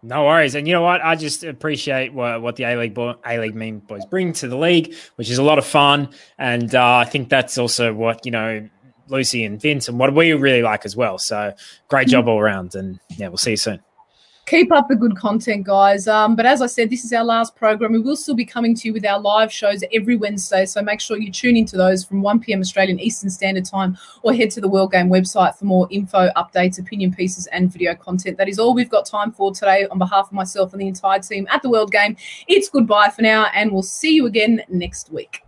No worries, and you know what? I just appreciate what, what the A League A League meme boys bring to the league, which is a lot of fun, and uh, I think that's also what you know Lucy and Vince and what we really like as well. So great job all around. And yeah, we'll see you soon. Keep up the good content, guys. Um, but as I said, this is our last program. We will still be coming to you with our live shows every Wednesday. So make sure you tune into those from 1 p.m. Australian Eastern Standard Time or head to the World Game website for more info, updates, opinion pieces, and video content. That is all we've got time for today. On behalf of myself and the entire team at the World Game, it's goodbye for now, and we'll see you again next week.